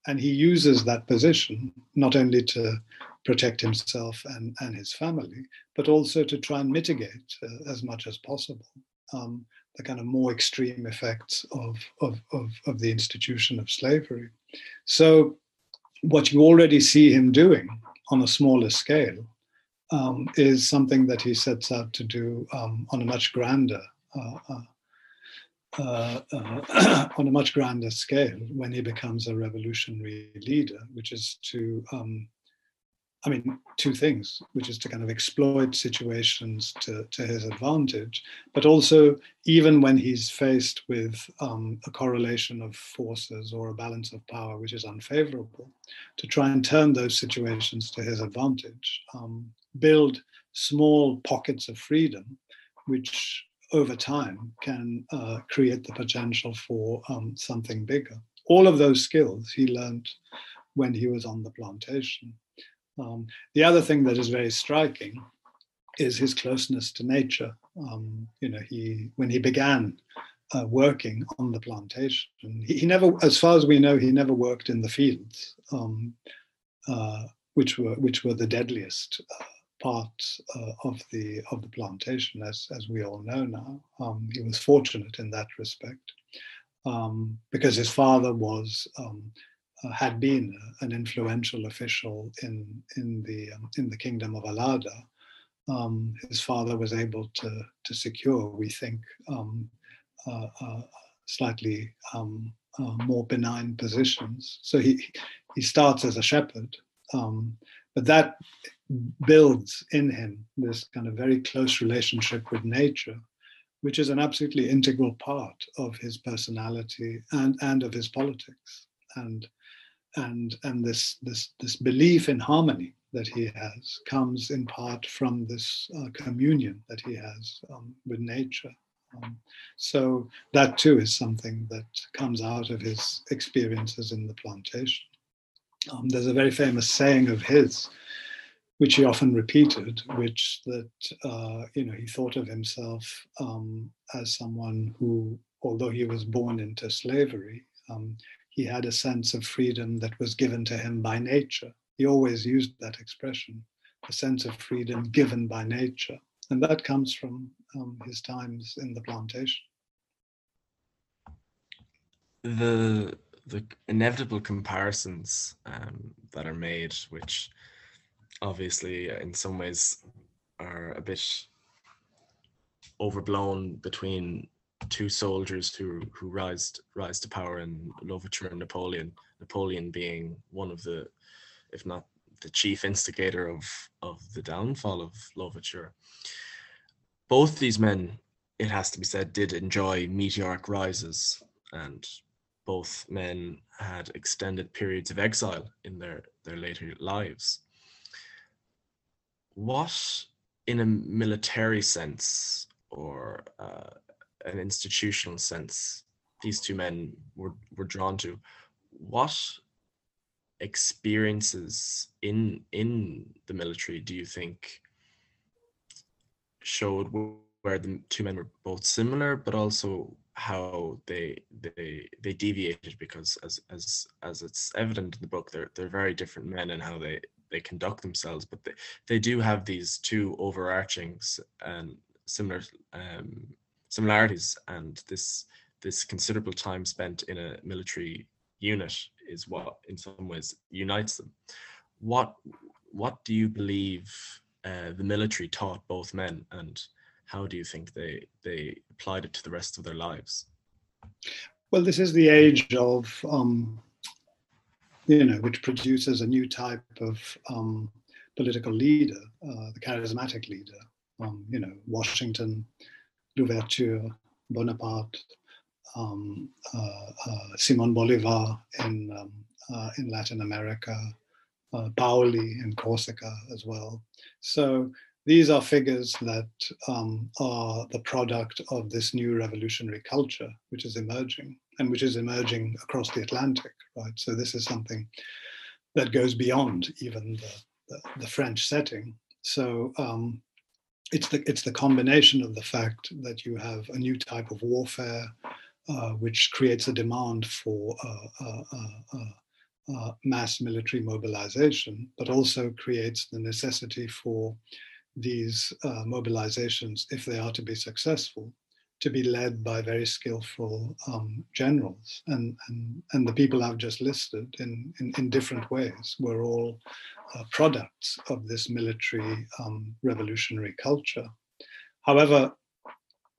[SPEAKER 3] And he uses that position not only to protect himself and, and his family, but also to try and mitigate uh, as much as possible um, the kind of more extreme effects of, of, of, of the institution of slavery. So, what you already see him doing on a smaller scale um, is something that he sets out to do um, on a much grander uh, uh, uh, on a much grander scale when he becomes a revolutionary leader, which is to um, I mean, two things, which is to kind of exploit situations to, to his advantage, but also even when he's faced with um, a correlation of forces or a balance of power which is unfavorable, to try and turn those situations to his advantage, um, build small pockets of freedom, which over time can uh, create the potential for um, something bigger. All of those skills he learned when he was on the plantation. Um, the other thing that is very striking is his closeness to nature. Um, you know, he when he began uh, working on the plantation, he, he, never, as far as we know, he never worked in the fields, um, uh, which were which were the deadliest uh, parts uh, of the of the plantation, as as we all know now. Um, he was fortunate in that respect um, because his father was um, uh, had been an influential official in in the um, in the kingdom of Allada. Um, his father was able to to secure, we think, um, uh, uh, slightly uh, more benign positions. So he he starts as a shepherd, but that builds in him this kind of very close relationship with nature, which is an absolutely integral part of his personality and and of his politics. And and and this this this belief in harmony that he has comes in part from this uh, communion that he has um, with nature. Um, so that too is something that comes out of his experiences in the plantation. Um, there's a very famous saying of his, which he often repeated, which that uh, you know he thought of himself um, as someone who, although he was born into slavery, um, he had a sense of freedom that was given to him by nature. He always used that expression, a sense of freedom given by nature. And that comes from um, his times in the plantation.
[SPEAKER 2] The the inevitable comparisons um, that are made, which obviously in some ways are a bit overblown between two soldiers who who rise rise to power in Louverture and Napoleon. Napoleon being one of the, if not the chief instigator of of the downfall of Louverture. Both these men, it has to be said, did enjoy meteoric rises, and both men had extended periods of exile in their their later lives. What, in a military sense, or uh, an institutional sense these two men were, were drawn to. What experiences in in the military do you think showed where the two men were both similar but also how they they they deviated? Because as as as it's evident in the book they're they're very different men and how they they conduct themselves but they, they do have these two overarchings and similar um similarities and this this considerable time spent in a military unit is what in some ways unites them what what do you believe uh, the military taught both men and how do you think they they applied it to the rest of their lives?
[SPEAKER 3] Well, this is the age of um, you know, which produces a new type of um, political leader, uh, the charismatic leader. Um, you know, Washington, Louverture, Bonaparte, um, uh, uh, Simon Bolivar in um, uh, in Latin America, uh, Paoli in Corsica as well. So these are figures that um, are the product of this new revolutionary culture which is emerging and which is emerging across the Atlantic, right? So this is something that goes beyond even the, the, the French setting. So um, it's the it's the combination of the fact that you have a new type of warfare, uh, which creates a demand for uh, uh, uh, uh, uh mass military mobilization, but also creates the necessity for these mobilizations, if they are to be successful, to be led by very skillful um, generals. And, and, and the people I've just listed in, in, in different ways were all uh, products of this military um, revolutionary culture. However,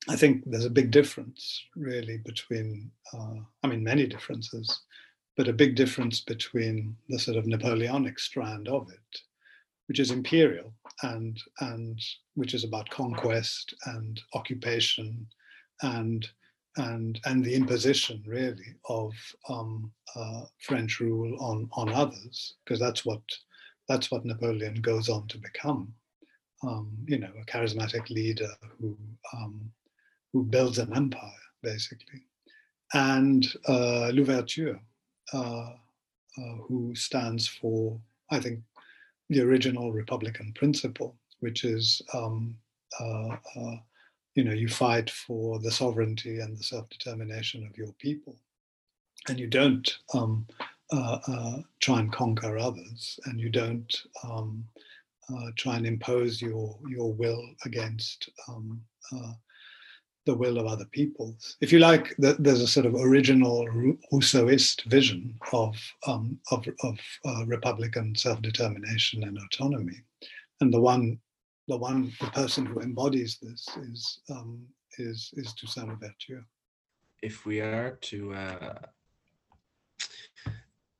[SPEAKER 3] I think there's a big difference really between, uh, I mean, many differences, but a big difference between the sort of Napoleonic strand of it, which is imperial and, and which is about conquest and occupation and and and the imposition really of um, uh, French rule on on others, because that's what that's what Napoleon goes on to become. Um, you know, a charismatic leader who um, who builds an empire basically, and uh, Louverture, uh, uh who stands for I think the original Republican principle, which is um, uh, uh, you know you fight for the sovereignty and the self-determination of your people and you don't um, uh, uh, try and conquer others and you don't um, uh, try and impose your your will against um, uh, the will of other peoples. If you like, there's a sort of original Rousseauist vision of um, of, of uh, republican self-determination and autonomy, and the one the one the person who embodies this is um, is is Toussaint Louverture.
[SPEAKER 2] If we are to uh,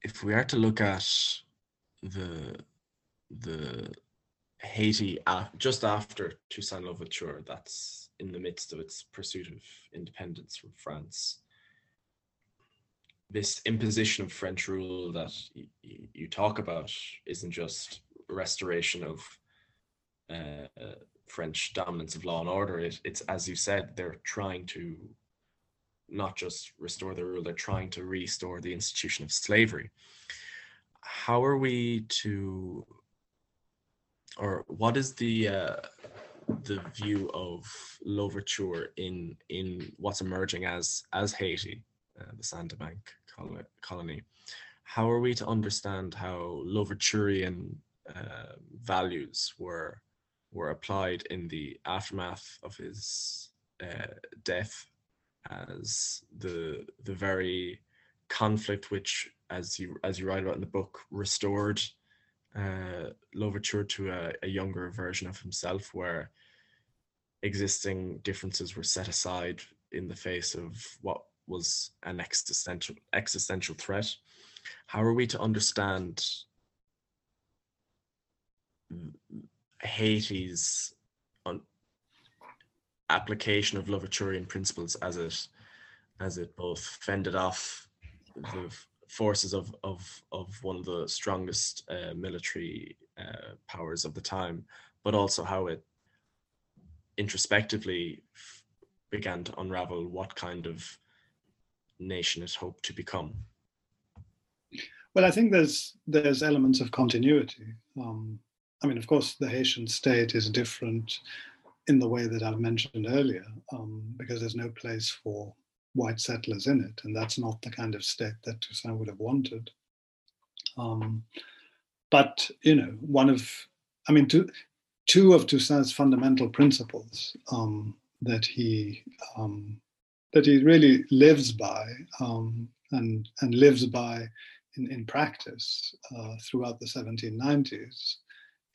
[SPEAKER 2] if we are to look at the the Haiti uh, just after Toussaint Louverture, that's in the midst of its pursuit of independence from France. This imposition of French rule that y- y- you talk about isn't just restoration of uh, French dominance of law and order. It, it's as you said, they're trying to not just restore the rule, they're trying to restore the institution of slavery. How are we to, or what is the uh, the view of Louverture in in what's emerging as as Haiti, uh, the Saint-Domingue colony? How are we to understand how Louverturian uh, values were were applied in the aftermath of his uh, death as the the very conflict which as you as you write about in the book restored uh, Louverture to a, a younger version of himself where existing differences were set aside in the face of what was an existential existential threat. How are we to understand Haiti's on application of Louverturian principles as it as it both fended off the forces of of of one of the strongest uh, military uh, powers of the time, but also how it introspectively began to unravel what kind of nation it hoped to become.
[SPEAKER 3] Well, I think there's there's elements of continuity. Um, I mean, of course, the Haitian state is different in the way that I've mentioned earlier, um, because there's no place for white settlers in it, and that's not the kind of state that Toussaint would have wanted. Um, but you know, one of, I mean, two, two of Toussaint's fundamental principles um, that he um, that he really lives by um, and and lives by in, in practice uh, throughout the 1790s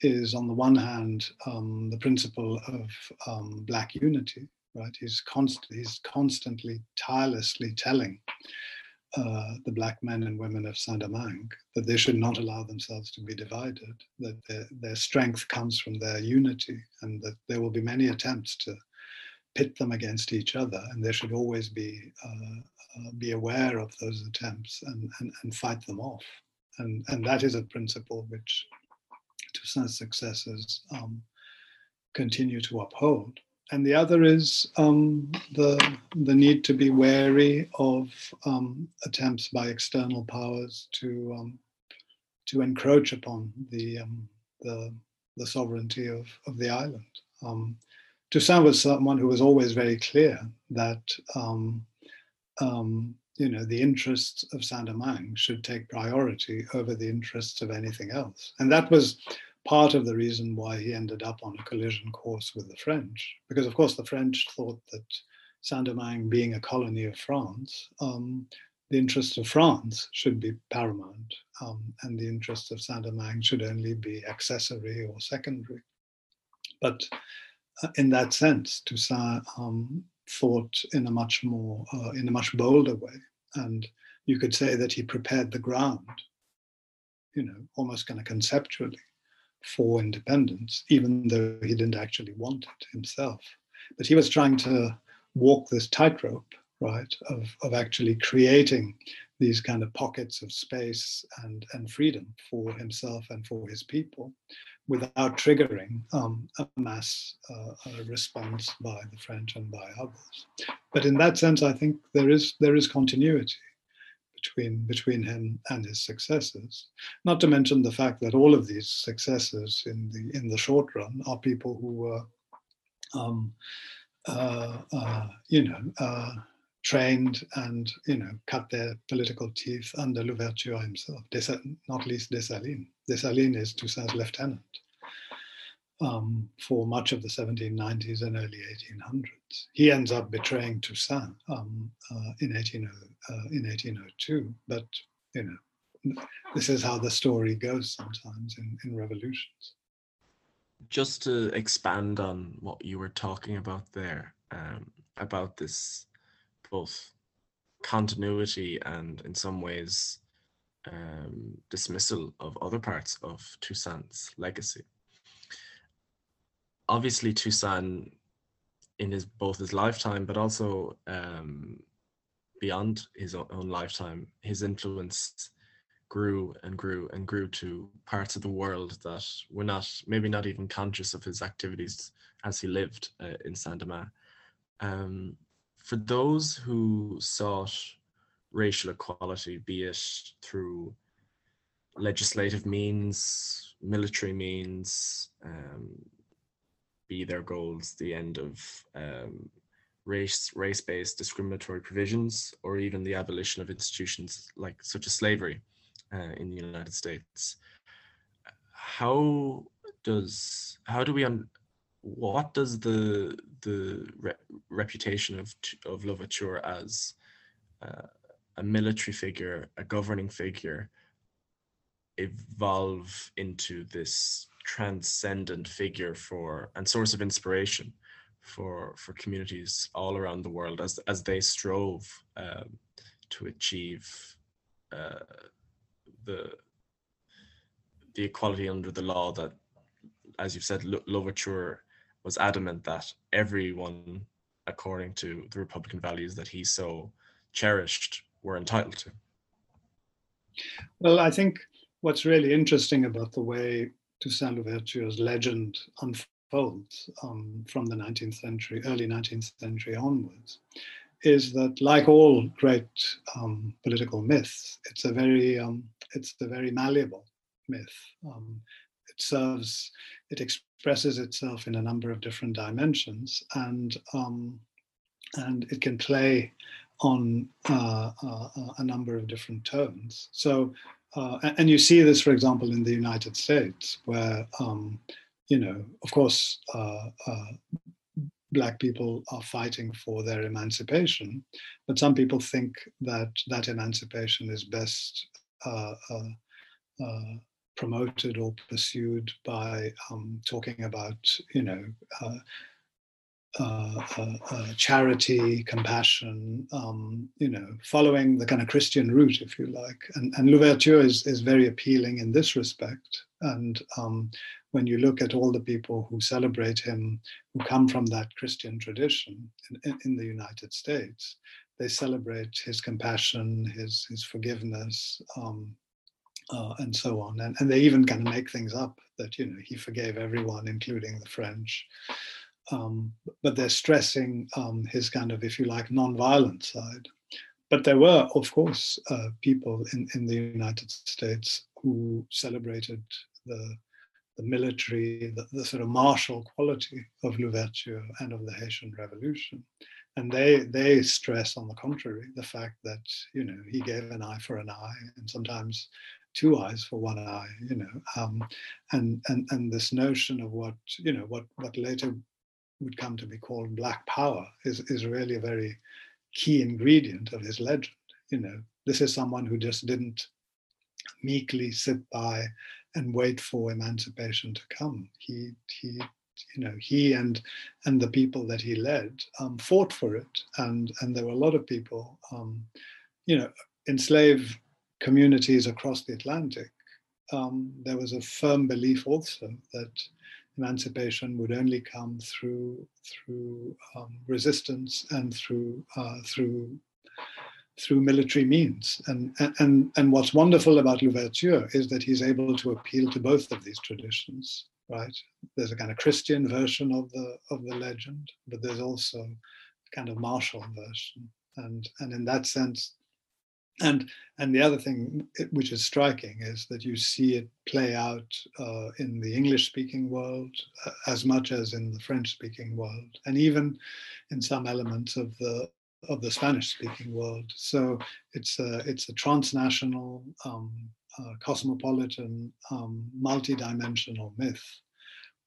[SPEAKER 3] is, on the one hand, um, the principle of um, black unity. Right, he's constant. He's constantly, tirelessly telling uh, the black men and women of Saint-Domingue that they should not allow themselves to be divided. That their, their strength comes from their unity, and that there will be many attempts to pit them against each other, and they should always be uh, uh, be aware of those attempts and, and, and fight them off. And, and that is a principle which Toussaint's successors um, continue to uphold. And the other is um, the, the need to be wary of um, attempts by external powers to, um, to encroach upon the, um, the, the sovereignty of, of the island. Um, Toussaint was someone who was always very clear that um, you know, the interests of Saint-Domingue should take priority over the interests of anything else. And that was part of the reason why he ended up on a collision course with the French, because of course the French thought that Saint-Domingue being a colony of France, um, the interests of France should be paramount, um, and the interests of Saint-Domingue should only be accessory or secondary. But uh, in that sense, Toussaint um, thought in a much more, uh, in a much bolder way. And you could say that he prepared the ground, you know, almost kind of conceptually for independence, even though he didn't actually want it himself. But he was trying to walk this tightrope, right, of, of actually creating these kind of pockets of space and, and freedom for himself and for his people without triggering um, a mass uh, response by the French and by others. But in that sense, I think there is there is continuity between between him and his successors. Not to mention the fact that all of these successors in the in the short run are people who were, um, uh, uh, you know, uh, trained and you know cut their political teeth under Louverture himself, not least Dessalines. Dessalines is Toussaint's lieutenant um, for much of the 1790s and early 1800s. He ends up betraying Toussaint um, uh, in, 18, uh, in 1802, but you know this is how the story goes sometimes in, in revolutions.
[SPEAKER 2] Just to expand on what you were talking about there, um, about this both continuity and in some ways um, dismissal of other parts of Toussaint's legacy. Obviously, Toussaint, in his both his lifetime, but also um, beyond his own lifetime, his influence grew and grew and grew to parts of the world that were not maybe not even conscious of his activities as he lived uh, in Saint-Domingue. Um, for those who sought racial equality, be it through legislative means, military means, um, be their goals the end of um, race race-based discriminatory provisions, or even the abolition of institutions like such as slavery uh, in the United States. How does how do we un, what does the the re reputation of of Louverture as uh, a military figure, a governing figure, evolve into this transcendent figure for and source of inspiration for for communities all around the world as as they strove um, to achieve uh, the the equality under the law that, as you've said, Louverture was adamant that everyone, according to the Republican values that he so cherished, were entitled to.
[SPEAKER 3] Well, I think what's really interesting about the way Toussaint Louverture's legend unfolds um, from the 19th century, early 19th century onwards, is that like all great um, political myths, it's a very um, it's a very malleable myth. Serves, it expresses itself in a number of different dimensions, and um, and it can play on uh, uh, uh, a number of different tones. So, uh, and you see this, for example, in the United States, where um, you know, of course, uh, uh, black people are fighting for their emancipation, but some people think that that emancipation is best promoted or pursued by um, talking about, you know, uh, uh, uh, uh, charity, compassion, um, you know, following the kind of Christian route, if you like. And, and Louverture is, is very appealing in this respect. And um, when you look at all the people who celebrate him, who come from that Christian tradition in, in the United States, they celebrate his compassion, his, his forgiveness, um, uh, and so on. And, and they even kind of make things up that, you know, he forgave everyone, including the French um, but they're stressing um, his kind of, if you like, non-violent side. But there were, of course, uh, people in, in the United States who celebrated the, the military, the, the sort of martial quality of Louverture and of the Haitian Revolution. And they, they stress, on the contrary, the fact that, you know, he gave an eye for an eye and sometimes two eyes for one eye, you know, um, and, and, and this notion of what, you know, what, what later would come to be called black power is, is really a very key ingredient of his legend. You know, this is someone who just didn't meekly sit by and wait for emancipation to come. He he you know he and and the people that he led um, fought for it, and and there were a lot of people, um, you know, enslaved communities across the Atlantic. Um, there was a firm belief also that emancipation would only come through through um, resistance and through uh, through through military means. And, and, and what's wonderful about Louverture is that he's able to appeal to both of these traditions, right? There's a kind of Christian version of the, of the legend, but there's also a kind of martial version. And, and in that sense, and and the other thing which is striking is that you see it play out uh, in the English speaking world uh, as much as in the French speaking world, and even in some elements of the of the Spanish speaking world. So it's a it's a transnational, um, uh, cosmopolitan, um, multi-dimensional myth,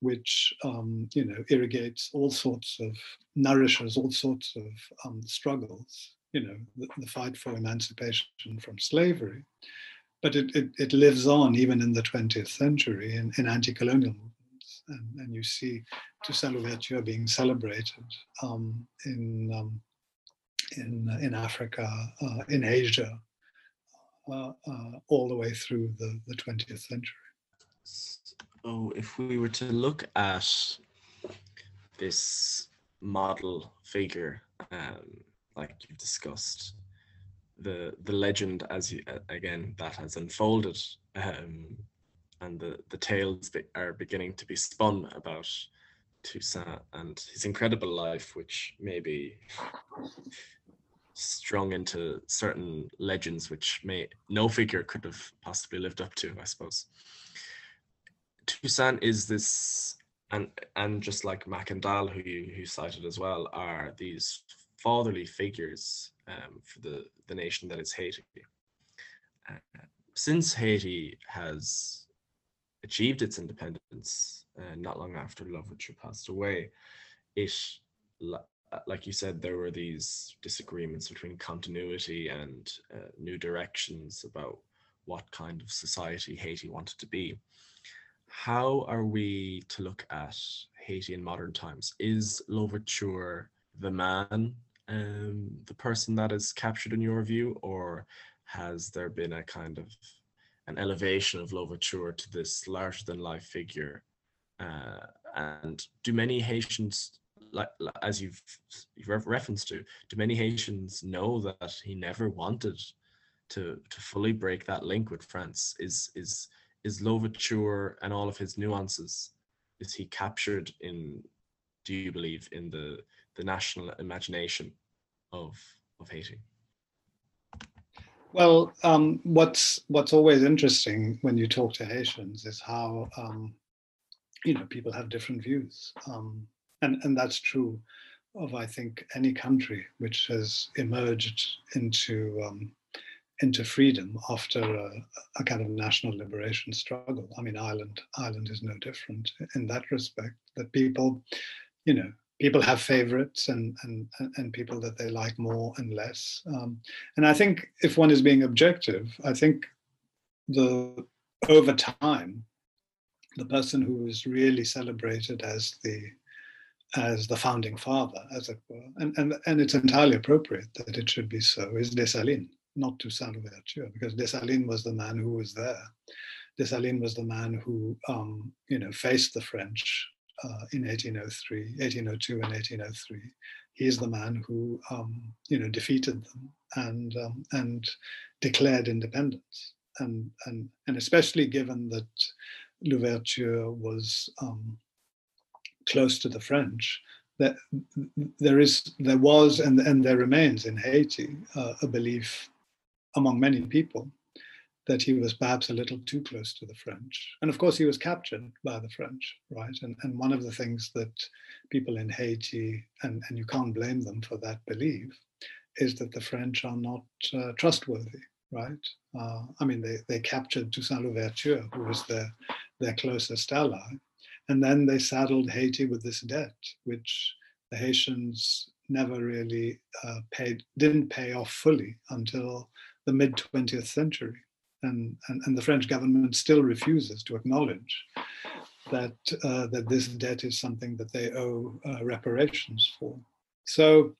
[SPEAKER 3] which um, you know irrigates all sorts of nourishes all sorts of um, struggles you know, the, the fight for emancipation from slavery. But it, it, it, lives on even in the 20th century in, in anti-colonial movements. And, and you see Toussaint Louverture being celebrated um, in, um, in, in Africa, uh, in Asia, all the way through the, the 20th century.
[SPEAKER 2] So if we were to look at this model figure, um, like you've discussed the the legend as you again that has unfolded um, and the the tales are beginning to be spun about Toussaint and his incredible life which maybe strung into certain legends which may no figure could have possibly lived up to I suppose Toussaint is this and and just like Mackandal who you who cited as well are these fatherly figures um, for the, the nation that is Haiti. Uh, since Haiti has achieved its independence, uh, not long after Louverture passed away, it, like you said, there were these disagreements between continuity and uh, new directions about what kind of society Haiti wanted to be. How are we to look at Haiti in modern times? Is Louverture the man um, the person that is captured in your view, or has there been a kind of an elevation of Louverture to this larger than life figure? Uh, and do many Haitians, like as you've, you've referenced to, do many Haitians know that he never wanted to to fully break that link with France? Is is is Louverture and all of his nuances? Is he captured in? Do you believe in the the national imagination of of Haiti?
[SPEAKER 3] Well, um, what's what's always interesting when you talk to Haitians is how um, you know people have different views, um, and and that's true of I think any country which has emerged into um, into freedom after a, a, kind of national liberation struggle. I mean, Ireland Ireland is no different in that respect. That people, you know, people have favorites and and and people that they like more and less. Um, and I think if one is being objective, I think the over time, the person who is really celebrated as the as the founding father, as it were, and, and, and it's entirely appropriate that it should be so, is Dessalines, not Toussaint Louverture, because Dessalines was the man who was there. Dessalines was the man who, um, you know, faced the French uh, in 1803, 1802 and 1803. He is the man who, um, you know, defeated them and um, and declared independence. And, and, and especially given that Louverture was um, close to the French, that there is, there was, and, and there remains in Haiti uh, a belief among many people that he was perhaps a little too close to the French. And of course, he was captured by the French, right? And, and one of the things that people in Haiti, and, and you can't blame them for that belief, is that the French are not uh, trustworthy, right? Uh, I mean, they, they captured Toussaint Louverture, who was their, their closest ally. And then they saddled Haiti with this debt, which the Haitians never really uh, paid, didn't pay off fully until the mid 20th century. And, and, and, the French government still refuses to acknowledge that, uh, that this debt is something that they owe uh, reparations for. So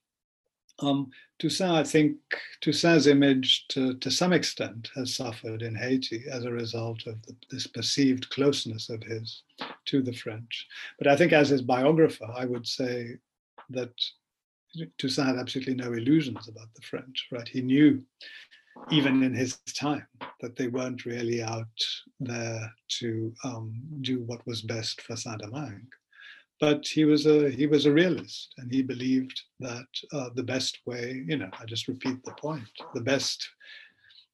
[SPEAKER 3] um, Toussaint, I think Toussaint's image to, to some extent has suffered in Haiti as a result of the, this perceived closeness of his to the French. But I think as his biographer, I would say that Toussaint had absolutely no illusions about the French, right? He knew even in his time that they weren't really out there to um, do what was best for Saint-Domingue but he was a he was a realist and he believed that uh, the best way you know i just repeat the point the best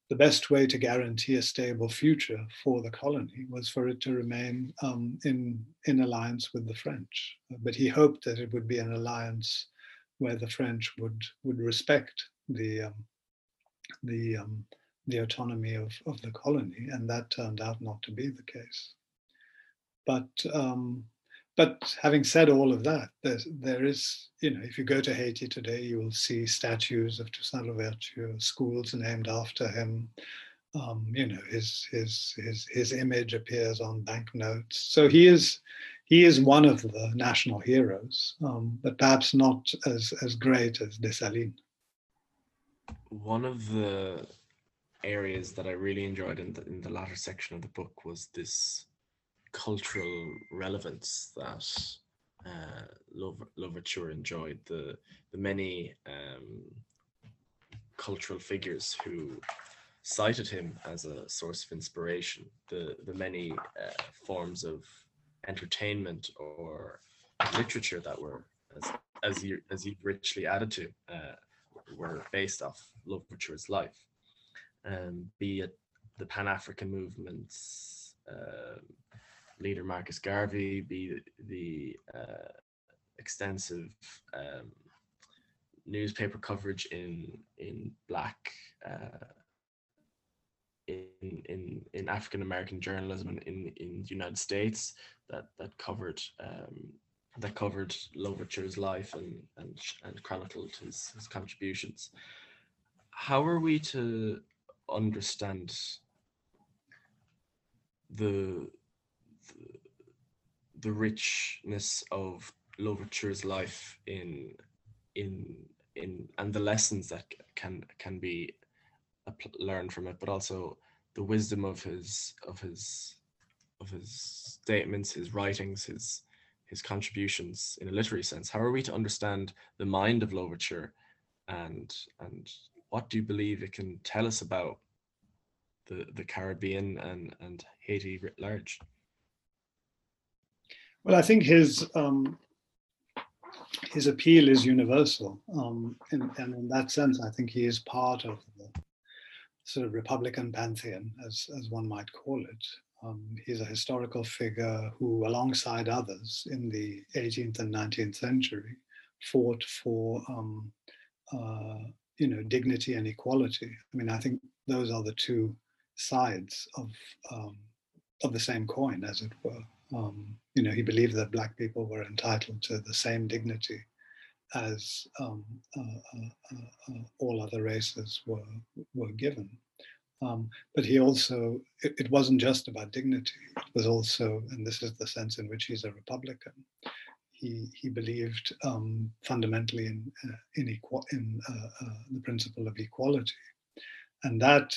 [SPEAKER 3] the best way to guarantee a stable future for the colony was for it to remain um, in in alliance with the french. But he hoped that it would be an alliance where the french would would respect the um, the um, the autonomy of, of the colony and that turned out not to be the case. But um, but having said all of that, there's, you know, if you go to Haiti today, you will see statues of Toussaint Louverture, schools named after him. Um, you know, his his his his image appears on banknotes. So he is he is one of the national heroes, um, but perhaps not as as great as Dessalines.
[SPEAKER 2] One of the areas that I really enjoyed in the in the latter section of the book was this cultural relevance that uh, Louverture enjoyed, the the many um, cultural figures who cited him as a source of inspiration, the the many uh, forms of entertainment or literature that were as as you as you richly added to uh, were based off Louverture's life, um, be it the Pan African movements. Uh, leader Marcus Garvey, be the uh, extensive um, newspaper coverage in in black uh, in in in African American journalism in in the United States that that covered um, that covered Louverture's life and and and chronicled his his contributions. How are we to understand the the richness of Louverture's life in in in and the lessons that can can be learned from it, but also the wisdom of his of his of his statements, his writings, his his contributions in a literary sense. How are we to understand the mind of Louverture, and and what do you believe it can tell us about the the Caribbean and and Haiti writ large?
[SPEAKER 3] Well, I think his um, his appeal is universal, um, and, and, in that sense, I think he is part of the sort of Republican pantheon, as as one might call it. Um, he's a historical figure who, alongside others in the 18th and 19th century, fought for um, uh, you know dignity and equality. I mean, I think those are the two sides of um, of the same coin, as it were. Um, you know, he believed that black people were entitled to the same dignity as um, uh, uh, uh, uh all other races were were given. Um, but he also, it, it, wasn't just about dignity. It was also, and this is the sense in which he's a Republican. He he believed um, fundamentally in uh, in, equal, in uh, the principle of equality, and that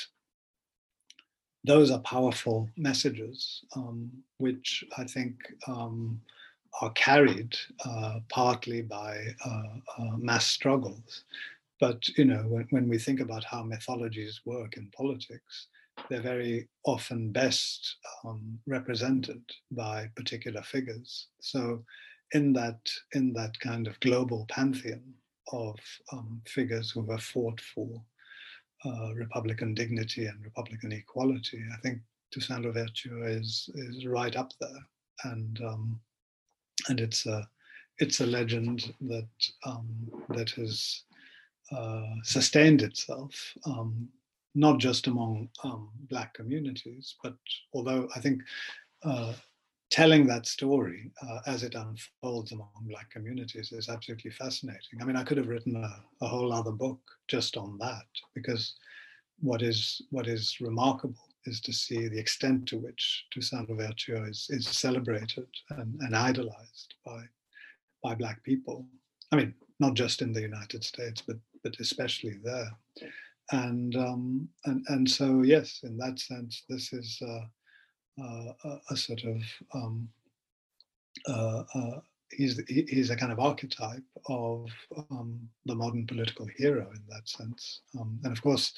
[SPEAKER 3] those are powerful messages, um, which I think um, are carried uh, partly by uh, uh, mass struggles. But you know, when, when we think about how mythologies work in politics, they're very often best um, represented by particular figures. So, in that in that kind of global pantheon of um, figures who have fought for uh, Republican dignity and Republican equality. I think Toussaint Louverture is is right up there, and um, and it's a it's a legend that um, that has uh, sustained itself, um, not just among um, Black communities, but although I think uh, telling that story uh, as it unfolds among Black communities is absolutely fascinating. I mean, I could have written a, a, whole other book just on that because what is what is remarkable is to see the extent to which Toussaint Louverture is, is celebrated and, and idolized by by Black people. I mean, not just in the United States, but but especially there. And um, and and so yes, in that sense, this is. Uh, a, a, sort of um, he's he's a kind of archetype of um, the modern political hero in that sense. Um, and of course,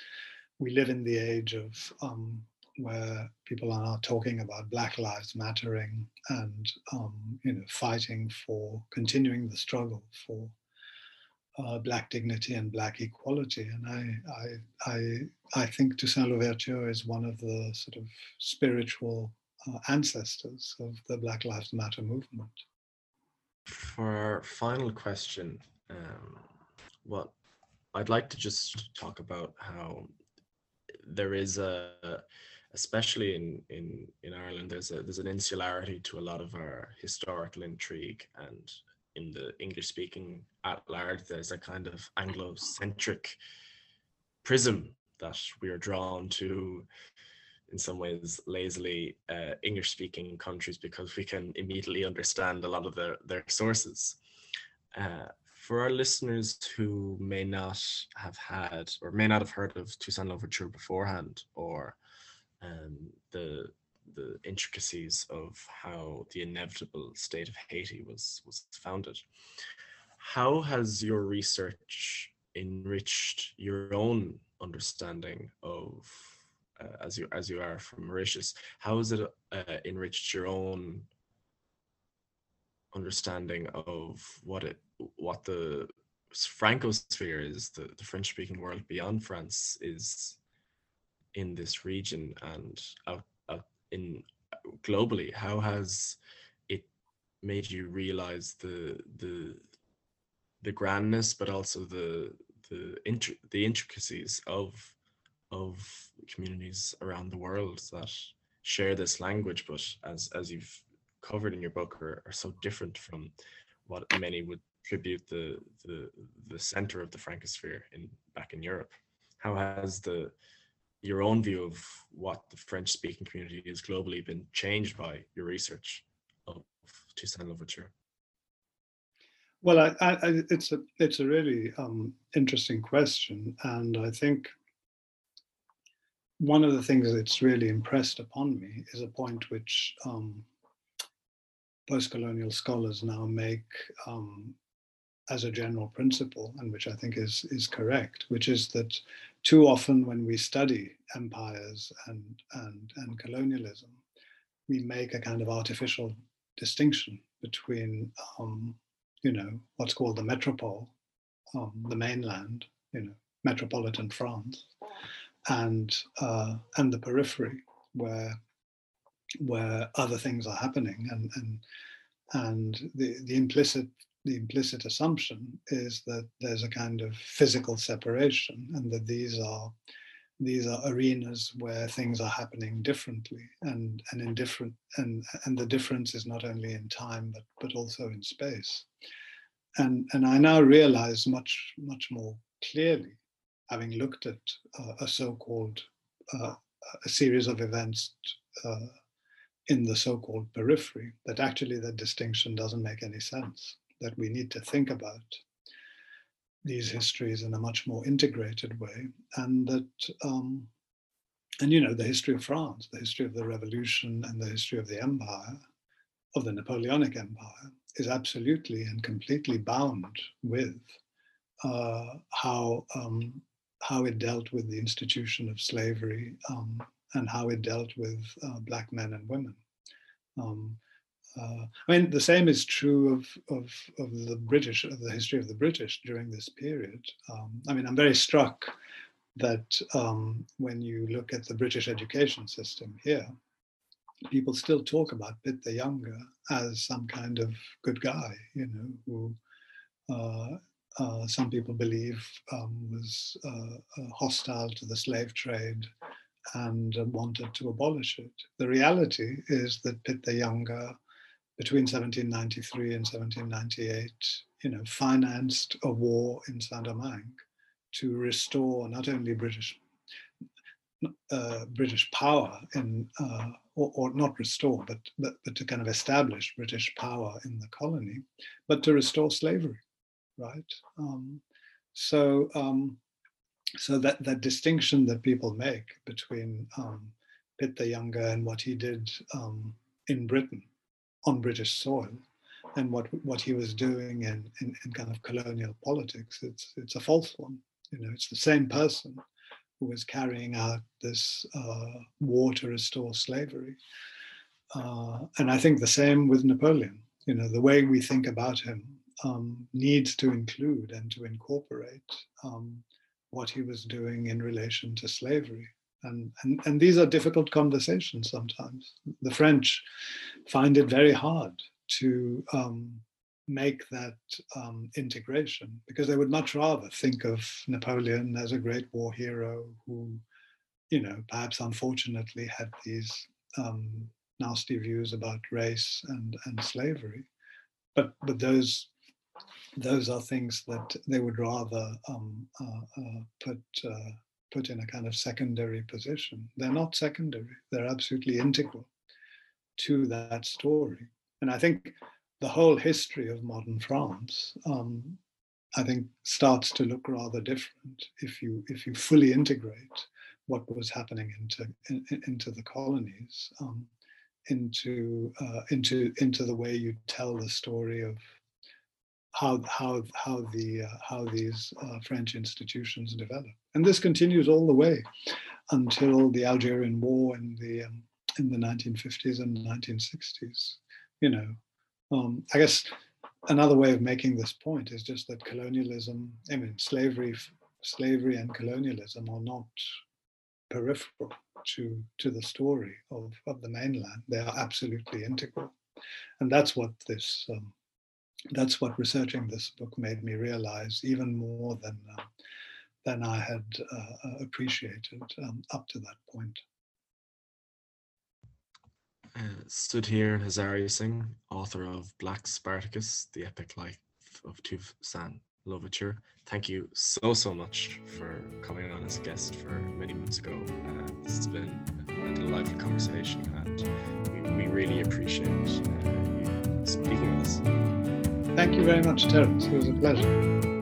[SPEAKER 3] we live in the age of um, where people are now talking about Black Lives Mattering and um, you know fighting for continuing the struggle for uh, black dignity and black equality. And I, I, I, I think Toussaint Louverture is one of the sort of spiritual uh, ancestors of the Black Lives Matter movement.
[SPEAKER 2] For our final question, um, what I'd like to just talk about how there is a, especially in in in Ireland, there's a there's an insularity to a lot of our historical intrigue and in the English speaking at large, there's a kind of Anglo-centric prism that we are drawn to in some ways lazily uh, English speaking countries because we can immediately understand a lot of their, their sources. Uh, for our listeners who may not have had or may not have heard of Toussaint Louverture beforehand or um, the the intricacies of how the inevitable state of Haiti was was founded. How has your research enriched your own understanding of, uh, as you as you are from Mauritius, how has it uh, enriched your own understanding of what it what the Francosphere is, the, the French speaking world beyond France is in this region and out in globally how has it made you realize the the the grandness but also the the the intricacies of of communities around the world that share this language but as as you've covered in your book are, are so different from what many would attribute the the the center of the francosphere in back in europe? How has the your own view of what the French speaking community is globally been changed by your research of Toussaint Louverture?
[SPEAKER 3] Well, I, I, it's a it's a really um, interesting question, and I think one of the things that's really impressed upon me is a point which um, post-colonial scholars now make um, as a general principle, and which I think is is correct, which is that too often when we study empires and and and colonialism, we make a kind of artificial distinction between um, you know what's called the metropole, um, the mainland, you know, metropolitan France, and uh, and the periphery where where other things are happening and and and the, the implicit the implicit assumption is that there's a kind of physical separation and that these are these are arenas where things are happening differently and and in different and and the difference is not only in time but but also in space. And and i now realize much much more clearly having looked at uh, a so-called uh, a series of events uh, in the so-called periphery, that actually that distinction doesn't make any sense, that we need to think about these histories in a much more integrated way, and that, um, and you know, the history of France, the history of the revolution and the history of the empire, of the Napoleonic Empire, is absolutely and completely bound with uh, how um, how it dealt with the institution of slavery um, and how it dealt with uh, black men and women. Um, uh, I mean, the same is true of, of, of the British, of the history of the British during this period. Um, I mean, I'm very struck that um, when you look at the British education system here, people still talk about Pitt the Younger as some kind of good guy, you know, who uh, uh, some people believe um, was uh, uh hostile to the slave trade and wanted to abolish it. The reality is that Pitt the Younger, between 1793 and 1798, you know, financed a war in Saint-Domingue to restore not only British uh, British power in, uh, or, or, not restore, but, but, but to kind of establish British power in the colony, but to restore slavery, right? Um, so, um, so that that distinction that people make between um, Pitt the Younger and what he did um, in Britain on British soil, and what what he was doing in, in, in kind of colonial politics, it's it's a false one. You know, it's the same person who was carrying out this uh, war to restore slavery. Uh, and I think the same with Napoleon. You know, the way we think about him um, needs to include and to incorporate um, what he was doing in relation to slavery. And, and, and these are difficult conversations sometimes. The French find it very hard to um, make that um, integration because they would much rather think of Napoleon as a great war hero who, you know, perhaps unfortunately had these um, nasty views about race and, and slavery. But, but those those are things that they would rather um, uh, uh, put uh, put in a kind of secondary position. They're not secondary; they're absolutely integral to that story. And I think the whole history of modern France, um, I think, starts to look rather different if you if you fully integrate what was happening into in, into the colonies, um, into uh, into into the way you tell the story of how how how the uh, how these uh, French institutions develop, and this continues all the way until the Algerian War in the um, in the 1950s and 1960s. You know, um, I guess another way of making this point is just that colonialism, I mean, slavery, slavery and colonialism are not peripheral to to the story of of the mainland. They are absolutely integral, and that's what this um, that's what researching this book made me realize even more than uh, than I had uh, uh, appreciated um, up to that point.
[SPEAKER 2] Uh, Sudhir Hazareesingh, author of Black Spartacus, The Epic Life of Toussaint Louverture. Thank you so, so much for coming on as a guest for many months ago. Uh, this has been a delightful conversation and we, we really appreciate uh, you speaking with us.
[SPEAKER 3] Thank you very much, Terence. It was a pleasure.